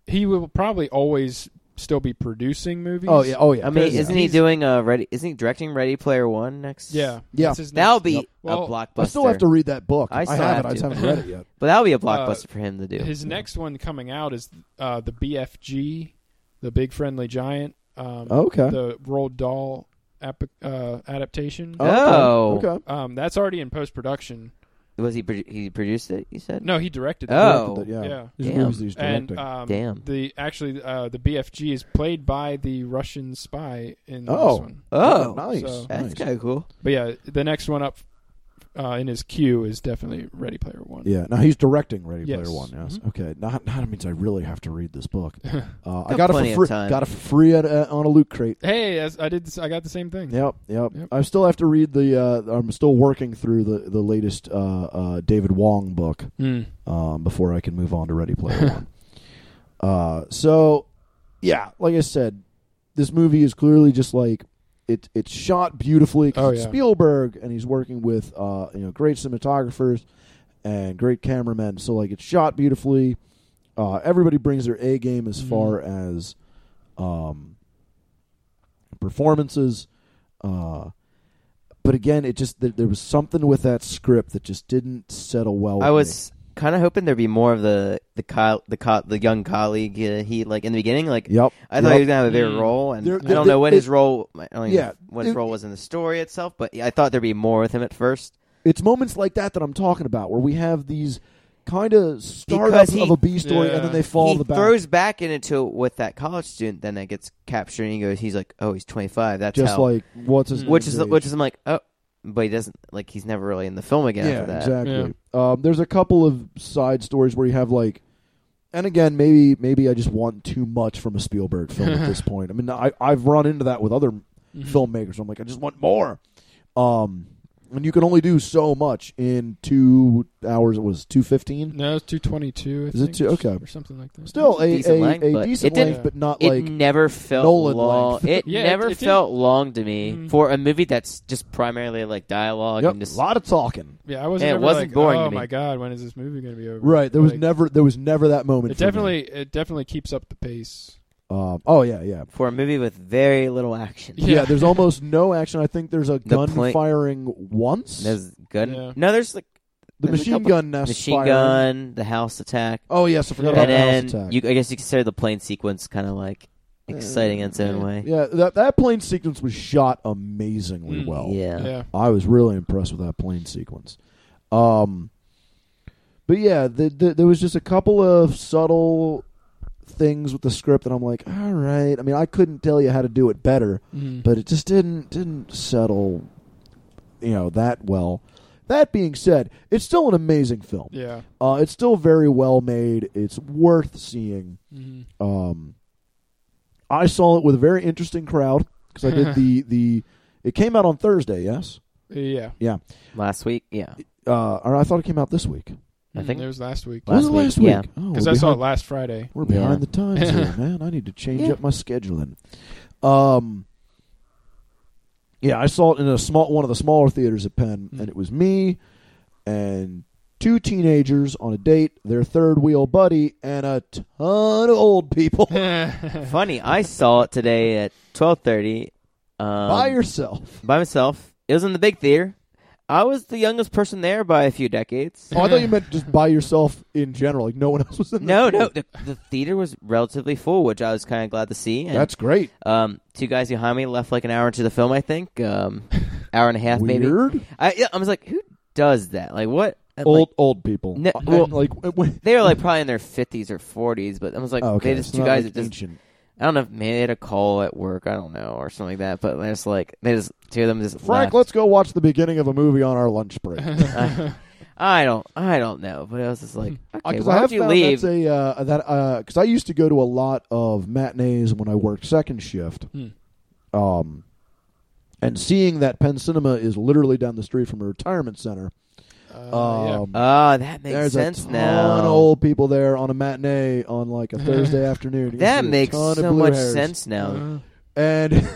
B: he will probably always still be producing movies.
A: Oh yeah. Oh yeah.
C: I mean, isn't he doing a ready? Isn't he directing Ready Player One next?
B: Yeah.
A: Yeah.
B: That's
C: that'll be
A: Yep.
B: Well,
C: a blockbuster.
A: I still have to read that book.
C: I
A: I,
C: still
A: have,
C: have
A: it. I just
C: to.
A: haven't read it yet.
C: but that'll be a blockbuster for him to do.
B: His next one coming out is uh, the BFG, the Big Friendly Giant. Um,
A: Okay.
B: The Roald Dahl ap- uh, adaptation.
C: Oh.
A: Okay. okay.
B: Um, that's already in post production.
C: Was he? Produ- he produced it. You said.
B: No, he directed it.
C: Oh.
A: Directed it, yeah.
B: Yeah.
A: These
C: Damn.
A: movies that he's
B: And um,
C: Damn.
B: the actually uh, the BFG is played by the Russian spy in
A: Oh.
B: this one.
C: Oh,
A: nice.
B: so-
C: that's
A: nice.
C: kind of cool.
B: But yeah, the next one up uh, in his queue is definitely Ready Player One.
A: Yeah. Now he's directing Ready
B: Yes.
A: Player One. Yes.
B: Mhm.
A: Okay. Not now that means I really have to read this book. Uh, I
C: Got
A: got it
C: plenty
A: for
C: of
A: free.
C: time.
A: Got it for free at, uh, on a loot crate.
B: hey, as I did. This, I got the same thing.
A: Yep, yep,
B: Yep.
A: I still have to read the. Uh, I'm still working through the the latest uh, uh, David Wong book
B: Mm.
A: um, before I can move on to Ready Player One. Uh, so, yeah, like I said, this movie is clearly just like it. It's shot beautifully 'cause
B: Oh,
A: it's
B: yeah.
A: Spielberg, and he's working with uh, you know great cinematographers and great cameramen. So like it's shot beautifully. Uh, everybody brings their A game as
B: Mhm.
A: far as um, performances. Uh, but again, it just there, there was something with that script that just didn't settle well. with
C: I
A: me.
C: Was kind of hoping there'd be more of the the co- the co- the young colleague. Uh, he like in the beginning, like
A: Yep.
C: I thought
A: yep.
C: he was gonna have a bigger
B: Mm.
C: role, and
A: There-
C: I don't know what
A: it-
C: his role. I don't even
A: yeah,
C: know what his
A: it-
C: role was in the story itself, but I thought there'd be more with him at first.
A: It's moments like that that I'm talking about, where we have these kind of startup
C: he-
A: of a B story,
B: Yeah.
A: and then they fall
C: he
A: on the back,
C: throws back into with that college student, then that gets captured, and he goes, he's like, oh, he's 25. That's
A: just
C: how.
A: like what's his
B: Mm.
C: which is
A: age?
C: which is I'm like, oh, but he doesn't like he's never really in the film again
A: yeah,
C: after that.
A: exactly. Um, there's a couple of side stories where you have like, and again, maybe maybe I just want too much from a Spielberg film at this point. I mean, I I've run into that with other
B: Mhm.
A: filmmakers. I'm like, I just want more. Um, and you can only do so much in two hours. It was two fifteen.
B: No, it's two twenty two.
A: Is it two- okay.
B: or something like that?
A: Still a,
C: Decent
A: a,
C: length,
A: a
C: but
A: decent
C: it
A: length, but not
C: It
A: like
C: never felt
A: Nolan
C: long.
A: length.
C: It
B: Yeah, it-
C: never
B: it didn't-
C: felt long to me
B: Mhm.
C: for a movie that's just primarily like dialogue
A: yep,
C: and just
A: a lot of talking.
B: Yeah, I wasn't.
C: Yeah, it wasn't
B: like,
C: boring
B: Oh
C: to me.
B: my god, when is this movie going to be over?
A: Right. There was
B: Like,
A: never there was never that moment.
B: It
A: for me.
B: definitely, it definitely keeps up the pace.
A: Um, oh yeah, yeah.
C: for a movie with very little action.
B: Yeah.
A: Yeah, there's almost no action. I think there's a gun
C: point-
A: firing once.
C: There's gun.
B: Yeah.
C: No, there's like
A: The
C: There's
A: machine
C: couple-
A: gun nest.
C: machine
A: firing.
C: gun, the house attack,
A: Oh yes, I forgot
B: Yeah.
A: about
C: and
A: the
C: then
A: house attack.
C: you, I guess you consider the plane sequence kind of like exciting in its own
B: Yeah.
C: way.
A: yeah, that that plane sequence was shot amazingly
B: Mm.
A: well.
C: Yeah.
B: Yeah.
A: I was really impressed with that plane sequence. Um, but yeah, the, the, there was just a couple of subtle things with the script that I'm like, all right. I mean, I couldn't tell you how to do it better,
B: Mhm.
A: but it just didn't didn't settle, you know, that well. That being said, it's still an amazing film.
B: yeah.
A: Uh, it's still very well made. It's worth seeing.
B: Mhm.
A: Um, I saw it with a very interesting crowd because I did the the. It came out on Thursday, yes.
B: Yeah.
A: Yeah.
C: Last week, yeah.
A: Uh, or I thought it came out this week.
C: I
B: Mhm.
C: think-
B: it was last week.
C: Last
A: was it
C: week,
A: last week?
C: yeah.
A: Oh,
B: Because
A: we're
B: I saw it last Friday.
A: We're behind
C: Yeah.
A: the times here, man. I need to change
C: Yeah.
A: up my scheduling. Um, yeah, I saw it in a small one of the smaller theaters at Penn,
B: Mm.
A: and it was me and two teenagers on a date, their third wheel buddy, and a ton of old people
C: Funny, I saw it today at twelve thirty. Um,
A: by yourself.
C: by myself. It was in the big theater. I was the youngest person there by a few decades.
A: Oh, I thought you meant just by yourself in general, like no one else was in.
C: No, no, the, the theater was relatively full, which I was kind of glad to see. And,
A: that's great.
C: um, two guys behind me left like an hour into the film. I think um, hour and a half, maybe.
A: Weird.
C: I, yeah, I was like, who does that? Like, what?
A: Old
C: like,
A: old people.
C: No, well-
A: like
C: they were like probably in their fifties or forties, but I was like,
A: oh, okay,
C: they just two guys
A: like
C: that just
A: ancient.
C: I don't know if maybe they had a call at work, I don't know, or something like that. But they're like they just two of them just
A: Frank,
C: left.
A: let's go watch the beginning of a movie on our lunch break.
C: I, I don't, I don't know, but I was just like, okay,
A: Because
C: why
A: I
C: would
A: have
C: you leave?
A: that's a uh, that because I used to go to a lot of matinees when I worked second shift,
B: Hmm.
A: um, and seeing that Penn Cinema is literally down the street from a retirement center.
B: Uh, yeah.
A: Um,
C: Oh, that makes
A: there's
C: sense
A: a ton
C: now.
A: of old people there on a matinee on like a Thursday afternoon. You
C: that makes so much
A: hairs.
C: sense now.
B: Uh,
A: and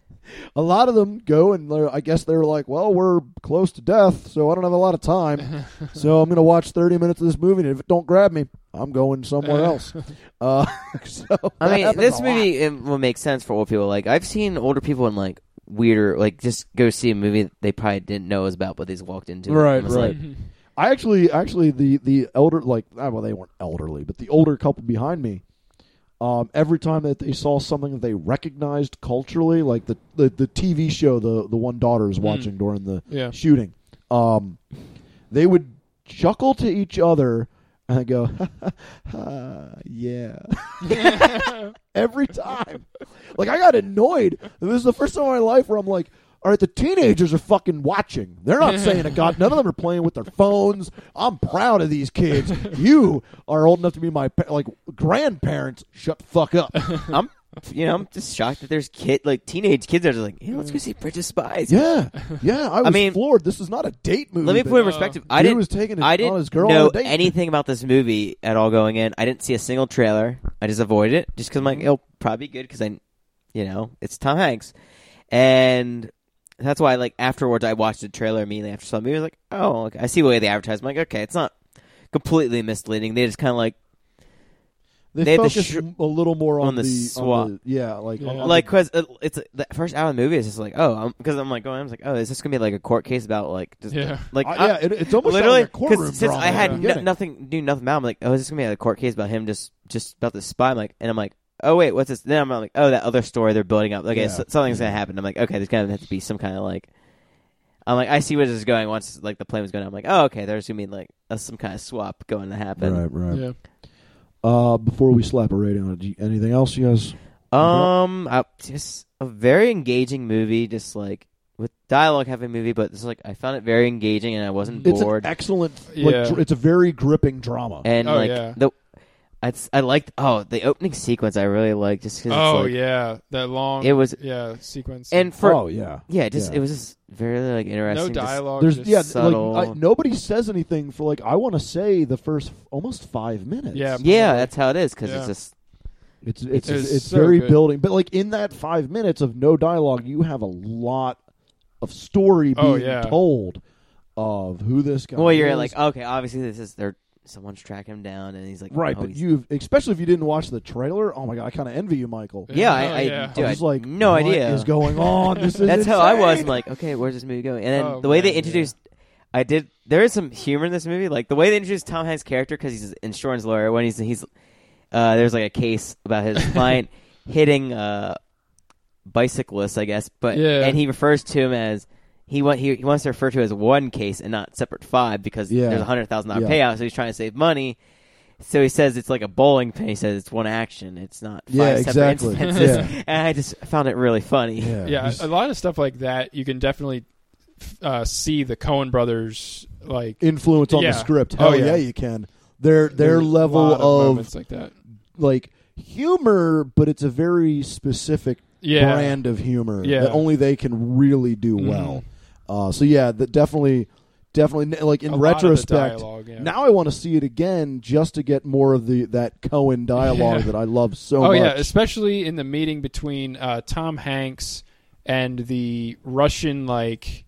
A: a lot of them go and I guess they were like, well, we're close to death, so I don't have a lot of time, so I'm going to watch 30 minutes of this movie, and if it don't grab me, I'm going somewhere else. Uh, so
C: I mean, this movie it will make sense for old people. Like I've seen older people in like weirder, like just go see a movie that they probably didn't know was about, but they just walked into.
A: Right,
C: It
A: right.
C: like,
A: I actually, actually, the the elder, like, ah, well, they weren't elderly, but the older couple behind me, um, every time that they saw something that they recognized culturally, like the the, the TV show the the one daughter is
B: Mm.
A: watching during the
B: yeah.
A: shooting, um, they would chuckle to each other and go, ha, ha, ha, yeah, every time. Like I got annoyed. This is the first time in my life where I'm like, all right, the teenagers are fucking watching. They're not saying a god. None of them are playing with their phones. I'm proud of these kids. You are old enough to be my like grandparents. Shut the fuck up.
C: I'm, you know, I'm just shocked that there's kid, like teenage kids that are just like, hey, let's go see Bridge of Spies.
A: Yeah, yeah. I was
C: mean-
A: floored. This is not a date movie.
C: Let me put it in perspective. I didn't.
A: was taking his,
C: I didn't
A: his girl
C: know
A: on a date.
C: anything about this movie at all going in. I didn't see a single trailer. I just avoided it just because I'm like, mm-hmm. it'll probably be good because I, you know, it's Tom Hanks, and that's why like afterwards I watched the trailer immediately after I saw the movie. I was like, oh, okay. I see the way they advertise. I'm like, okay, it's not completely misleading. They just kind of like
A: They,
C: They had the
A: focus
C: sh-
A: m- a little more on,
C: on the swap.
A: on the- yeah, like
B: Yeah.
A: on- on
C: like because it's the first hour of the movie is just like oh because I'm, like going I was like oh is this gonna be like a court case about like just
B: Yeah.
C: like
A: Uh, yeah, it, it's almost
C: literally
A: like a courtroom
C: because since
A: drama
C: I had
A: the
C: no, nothing knew nothing about it, I'm like oh is this gonna be a court case about him just just about the spy I'm like and I'm like oh wait what's this then I'm like oh that other story they're building up okay
A: Yeah.
C: so, something's gonna happen I'm like okay there's gonna have to be some kind of like I'm like I see where this is going once like the plane was going I'm like oh okay there's gonna be like a, some kind of swap going to happen
A: right, right.
B: Yeah.
A: Uh, before we slap a rating on it, anything else you guys?
C: Um, I, just a very engaging movie, just like with dialogue heavy movie, but it's like I found it very engaging and I wasn't
A: It's
C: bored.
A: an excellent. Like,
B: Yeah.
A: dr- it's a very gripping drama.
C: and
B: Oh,
C: like
B: yeah.
C: the, I I liked oh the opening sequence I really liked just because
B: Oh
C: like,
B: yeah, that long.
C: It was-
B: yeah sequence.
C: and for
A: oh yeah,
C: yeah, just
A: yeah.
C: it was just very like
B: no
C: interesting. just-
B: dialogue.
A: There's
B: just,
A: yeah,
C: subtle.
A: like I, nobody says anything for like I want to say the first almost five minutes.
B: Yeah.
C: yeah, that's how it is because
B: Yeah.
C: it's just
A: it's it's
B: It's
A: it's,
B: so
A: very
B: good.
A: building. But like in that five minutes of no dialogue, you have a lot of story oh, being
B: Oh, yeah.
A: told of who this guy.
C: well you're
A: is.
C: like okay obviously this is they're someone's tracking him down and he's like
A: right,
C: oh,
A: but
C: he's-
A: you especially if you didn't watch the trailer. Oh my god, I kind of envy you, Michael.
C: yeah
B: Oh,
C: I, I
B: yeah.
C: dude,
A: I
C: I
A: was like,
C: no
A: what
C: idea
A: is going on. This is
C: That's how I was. I'm like, okay, where's this movie going? And then
B: Oh,
C: the way they
B: man,
C: introduced, I did. There is some humor in this movie, like the way they introduced Tom Hanks' character because he's an insurance lawyer. When he's he's uh, there's like a case about his client hitting uh, bicyclists, I guess, but
B: Yeah.
C: and he refers to him as he want he, he wants to refer to as one case and not separate five because
A: Yeah.
C: there's a hundred thousand dollar
A: Yeah.
C: payout, so he's trying to save money. So he says it's like a bowling pin. He says it's one action. It's not five
A: Yeah,
C: separate
A: exactly.
C: instances.
A: Yeah.
C: And I just found it really funny.
A: Yeah,
B: yeah,
A: He's
B: a lot of stuff like that you can definitely uh, see the Coen brothers like
A: influence on
B: Yeah.
A: the script.
B: Oh,
A: Hell yeah.
B: yeah.
A: you can. Their their
B: there's a
A: level
B: lot
A: of,
B: moments like that.
A: like humor, but it's a very specific
B: Yeah,
A: brand of humor
B: Yeah.
A: that only they can really do
B: Mhm.
A: well. Uh, so yeah, that definitely, definitely like in
B: A lot of the
A: retrospect.
B: dialogue, yeah.
A: Now I want to see it again just to get more of the that Coen dialogue
B: Yeah.
A: that I love so much.
B: oh
A: much.
B: yeah, especially in the meeting between uh, Tom Hanks and the Russian like.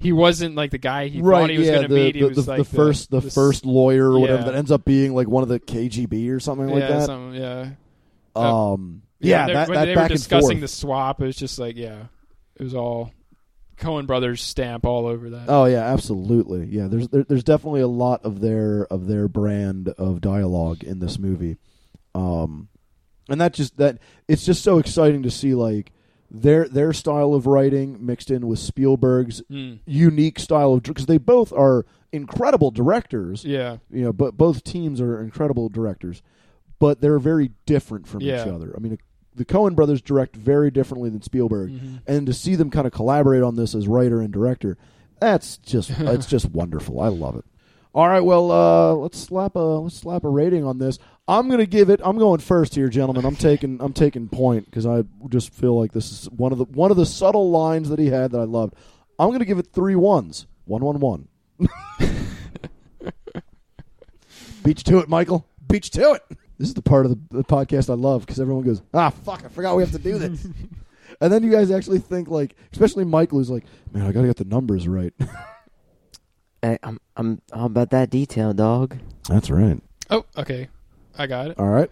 B: He wasn't like the guy he
A: right,
B: thought he was
A: yeah,
B: going to
A: the,
B: meet. He
A: the,
B: was
A: the,
B: like
A: the first the,
B: s-
A: first lawyer or whatever
B: Yeah.
A: that ends up being like one of the KGB or something like
B: yeah,
A: that.
B: some- yeah,
A: um, yeah,
B: they-
A: that,
B: when
A: that
B: they
A: back
B: were
A: and
B: discussing
A: forth.
B: the swap, it was just like yeah, it was all Coen brothers stamp all over that.
A: Oh yeah, absolutely. Yeah, there's there, there's definitely a lot of their of their brand of dialogue in this movie, um, and that just that it's just so exciting to see like their their style of writing mixed in with Spielberg's
B: Mm.
A: unique style of because they both are incredible directors.
B: Yeah,
A: You know, but both teams are incredible directors, but they're very different from
B: Yeah.
A: each other. I mean, the Coen brothers direct very differently than Spielberg
B: Mhm.
A: and to see them kind of collaborate on this as writer and director, that's just it's just wonderful. I love it. All right, well, uh, let's slap a let's slap a rating on this. I'm gonna give it. I'm going first here, gentlemen. I'm taking I'm taking point because I just feel like this is one of the one of the subtle lines that he had that I loved. I'm gonna give it three ones. One one one. Beach to it, Michael. Beach to it. This is the part of the, the podcast I love because everyone goes, ah, fuck, I forgot we have to do this. and then you guys actually think like, especially Michael, who's like, man, I gotta get the numbers right.
C: Hey, I'm I'm all about that detail, dog.
A: That's right.
B: Oh, okay, I got it.
A: All right.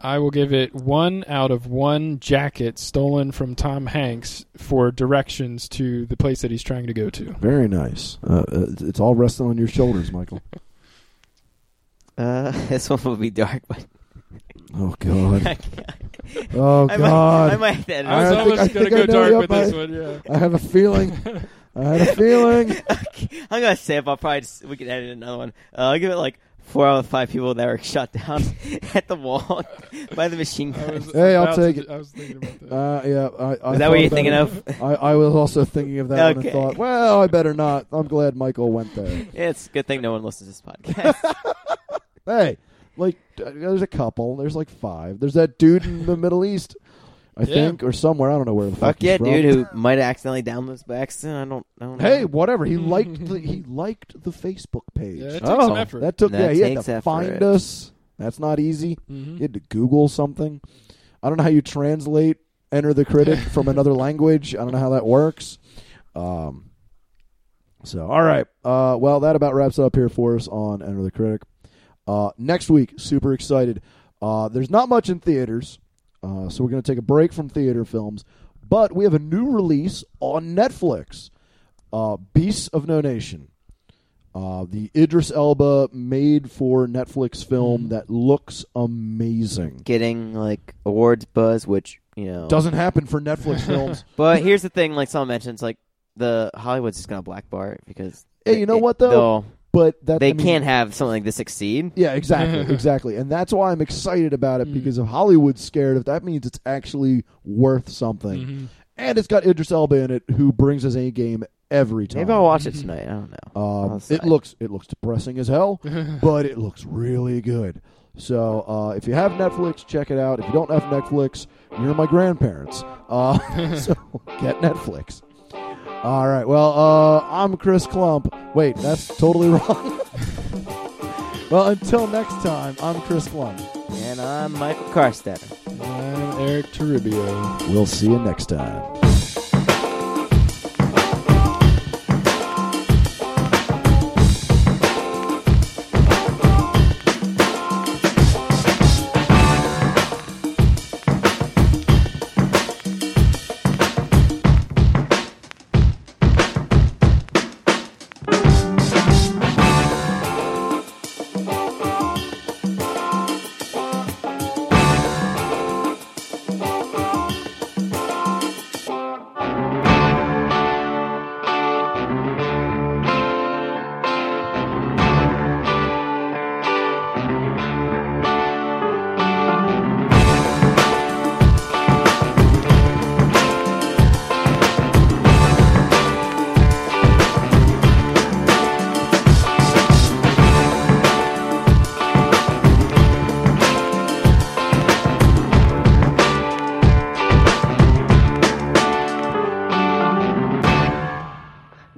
B: I will give it one out of one jacket stolen from Tom Hanks for directions to the place that he's trying to go to.
A: Very nice. Uh, uh, it's all resting on your shoulders, Michael.
C: Uh, this one will be dark, but
A: Oh God.
C: I,
A: Oh
C: might,
A: God.
C: I might have to edit
B: I was
A: I think-
B: almost
A: I
B: going to
A: think
B: go dark with this
A: I-
B: one. Yeah.
A: I have a feeling. I had a feeling.
C: I'm gonna say if I'll probably just, we can edit another one. Uh, I'll give it like four out of five people that were shot down at the wall by the machine gun.
B: was
A: Hey, I'll
B: about to
A: take it.
B: I was thinking about that.
A: Uh, yeah. I, I
C: Is that what you're
A: about
C: thinking
A: it.
C: of?
A: I, I was also thinking of that one
C: Okay.
A: and thought, well, I better not. I'm glad Michael went there.
C: It's a good thing no one listens to this podcast.
A: Hey, like, there's a couple. There's like five. There's that dude in the Middle East, I
B: Yeah.
A: think, or somewhere. I don't know where the fuck.
C: Fuck
A: he's
C: yeah,
A: from.
C: dude, who might accidentally downloaded this by accident. I don't, I don't know.
A: Hey, whatever. He liked the he liked the Facebook page.
B: Yeah, it takes
C: Oh,
B: some effort.
A: That took
C: That
A: yeah. He had
C: takes
A: to
C: effort.
A: find us. That's not easy. You had to Google something. I don't know how you translate "Enter the Critic" from another language. I don't know how that works. Um. So, all right. Uh, well, that about wraps it up here for us on "Enter the Critic." Uh, next week, super excited. Uh, there's not much in theaters, uh, so we're going to take a break from theater films. But we have a new release on Netflix, uh, "Beasts of No Nation." Uh, the Idris Elba made for Netflix film that looks amazing.
C: Getting like awards buzz, which you know
A: Doesn't happen for Netflix films.
C: But here's the thing, like someone mentions, like the Hollywood's just gonna blackbar it because
A: Hey, you know
C: it-
A: what, though?
C: They'll-
A: But that
C: they
A: I mean-
C: can't have something like this succeed.
A: Yeah, exactly, exactly, and that's why I'm excited about it
B: Mm.
A: because if Hollywood's scared, if that means it's actually worth something,
B: Mhm.
A: and it's got Idris Elba in it, who brings his A game every time.
C: Maybe I'll watch it tonight. I don't know.
A: Um, it looks it looks depressing as hell, but it looks really good. So uh, if you have Netflix, check it out. If you don't have Netflix, you're my grandparents. Uh, so get Netflix. All right. Well, uh, I'm Chris Klump. Wait, that's totally wrong. well, until next time, I'm Chris Klump.
C: And I'm Michael Karstetter.
B: I'm Eric Toribio.
A: We'll see you next time.